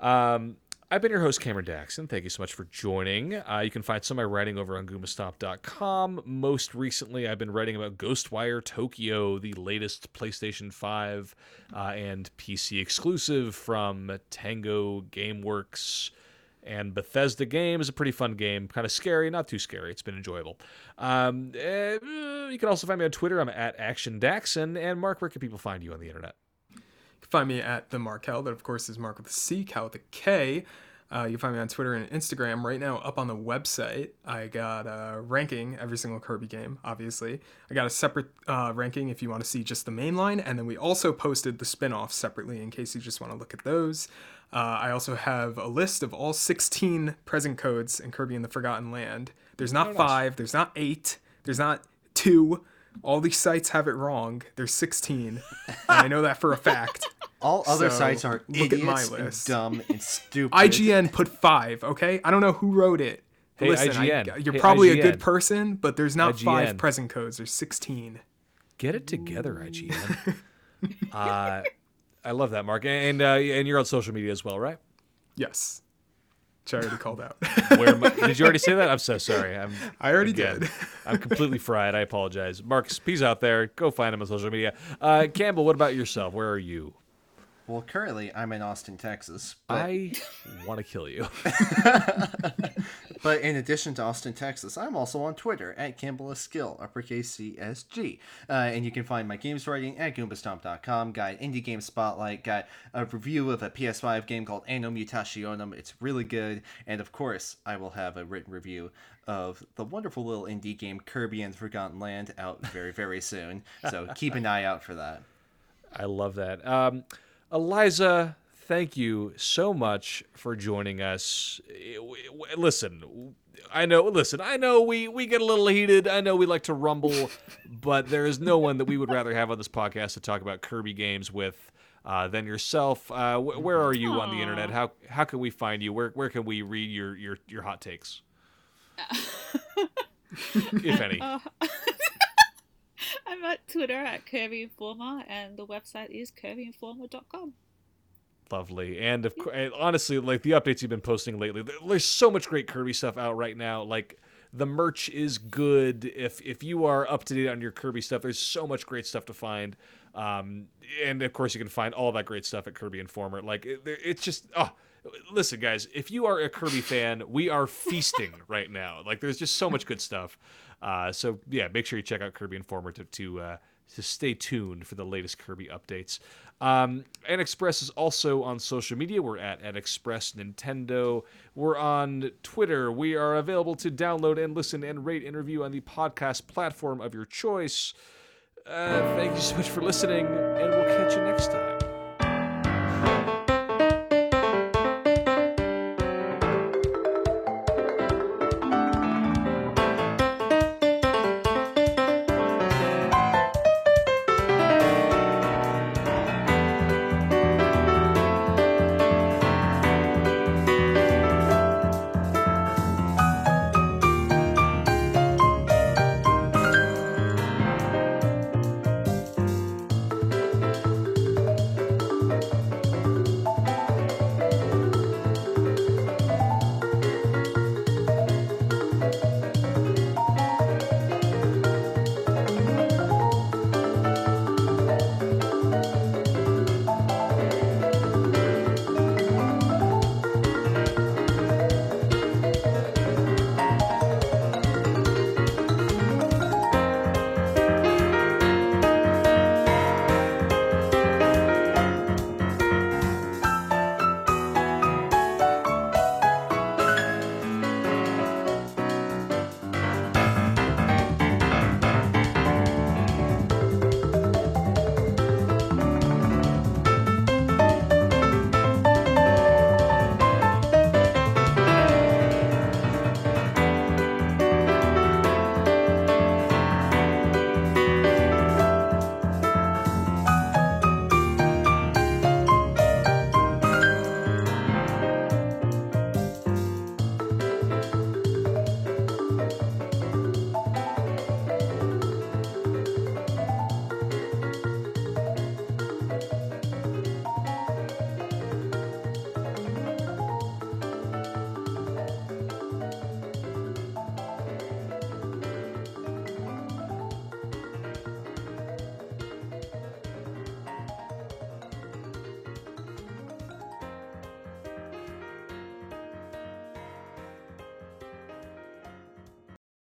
Um, I've been your host, Cameron Daxon. Thank you so much for joining. Uh, you can find some of my writing over on GoombaStomp.com. Most recently, I've been writing about Ghostwire Tokyo, the latest PlayStation 5 uh, and PC exclusive from Tango Gameworks and Bethesda game is a pretty fun game, kind of scary, not too scary. It's been enjoyable. Um, eh, you can also find me on Twitter. I'm at Action Daxon. And Marc, where can people find you on the internet? You can find me at the Markel, that of course is Marc with a C, Cal with a K. Uh, you find me on Twitter and Instagram right now up on the website. I got a ranking every single Kirby game, obviously. I got a separate uh, ranking if you want to see just the main line, and then we also posted the spin offs separately in case you just want to look at those. Uh, I also have a list of all 16 present codes in Kirby and the Forgotten Land. There's not five, there's not eight, there's not two. All these sites have it wrong. There's 16. and I know that for a fact. All other So, sites are look at my idiots and list. dumb and stupid. IGN put five, okay? I don't know who wrote it. Hey, Listen, I- IGN. you're Hey, probably a good person, but there's not five present codes. There's 16. Get it together, IGN. uh, I love that, Marc. And uh, and you're on social media as well, right? Yes. Which I already called out. Where am I- did you already say that? I'm so sorry. I'm, I already again, did. I'm completely fried. I apologize. Marc, he's out there. Go find him on social media. Uh, Campbell, what about yourself? Where are you? Well, currently I'm in Austin, Texas. But, I want to kill you. but in addition to Austin, Texas, I'm also on Twitter at Campbell Skill, uppercase CSG. Uh, and you can find my games writing at goombastomp.com. Got indie game spotlight. Got a review of a PS5 game called Anno Mutationum. It's really good. And of course, I will have a written review of the wonderful little indie game Kirby and the Forgotten Land out very, very soon. So keep an eye out for that. I love that. Um, Eliza, thank you so much for joining us. Listen, I know. Listen, I know we we get a little heated. I know we like to rumble, but there is no one that we would rather have on this podcast to talk about Kirby games with. Uh, than yourself. Uh, wh- where are you on the internet? How how can we find you? Where where can we read your your, your hot takes? if any. Uh, I'm at Twitter at Kirby Informer, and the website is kirbyinformer.com. Lovely, and of course, honestly, like the updates you've been posting lately, there's so much great Kirby stuff out right now. Like the merch is good. If if you are up to date on your Kirby stuff, there's so much great stuff to find. Um, and of course, you can find all that great stuff at Kirby Informer. Like it, it's just oh. Listen, guys, if you are a Kirby fan, we are feasting right now. Like, there's just so much good stuff. Uh, so yeah, make sure you check out Kirby Informer to to, uh, to stay tuned for the latest Kirby updates. Um, NXpress is also on social media. We're at NXpress Nintendo. We're on Twitter. We are available to download and listen and rate and review on the podcast platform of your choice. Uh, thank you so much for listening, and we'll catch you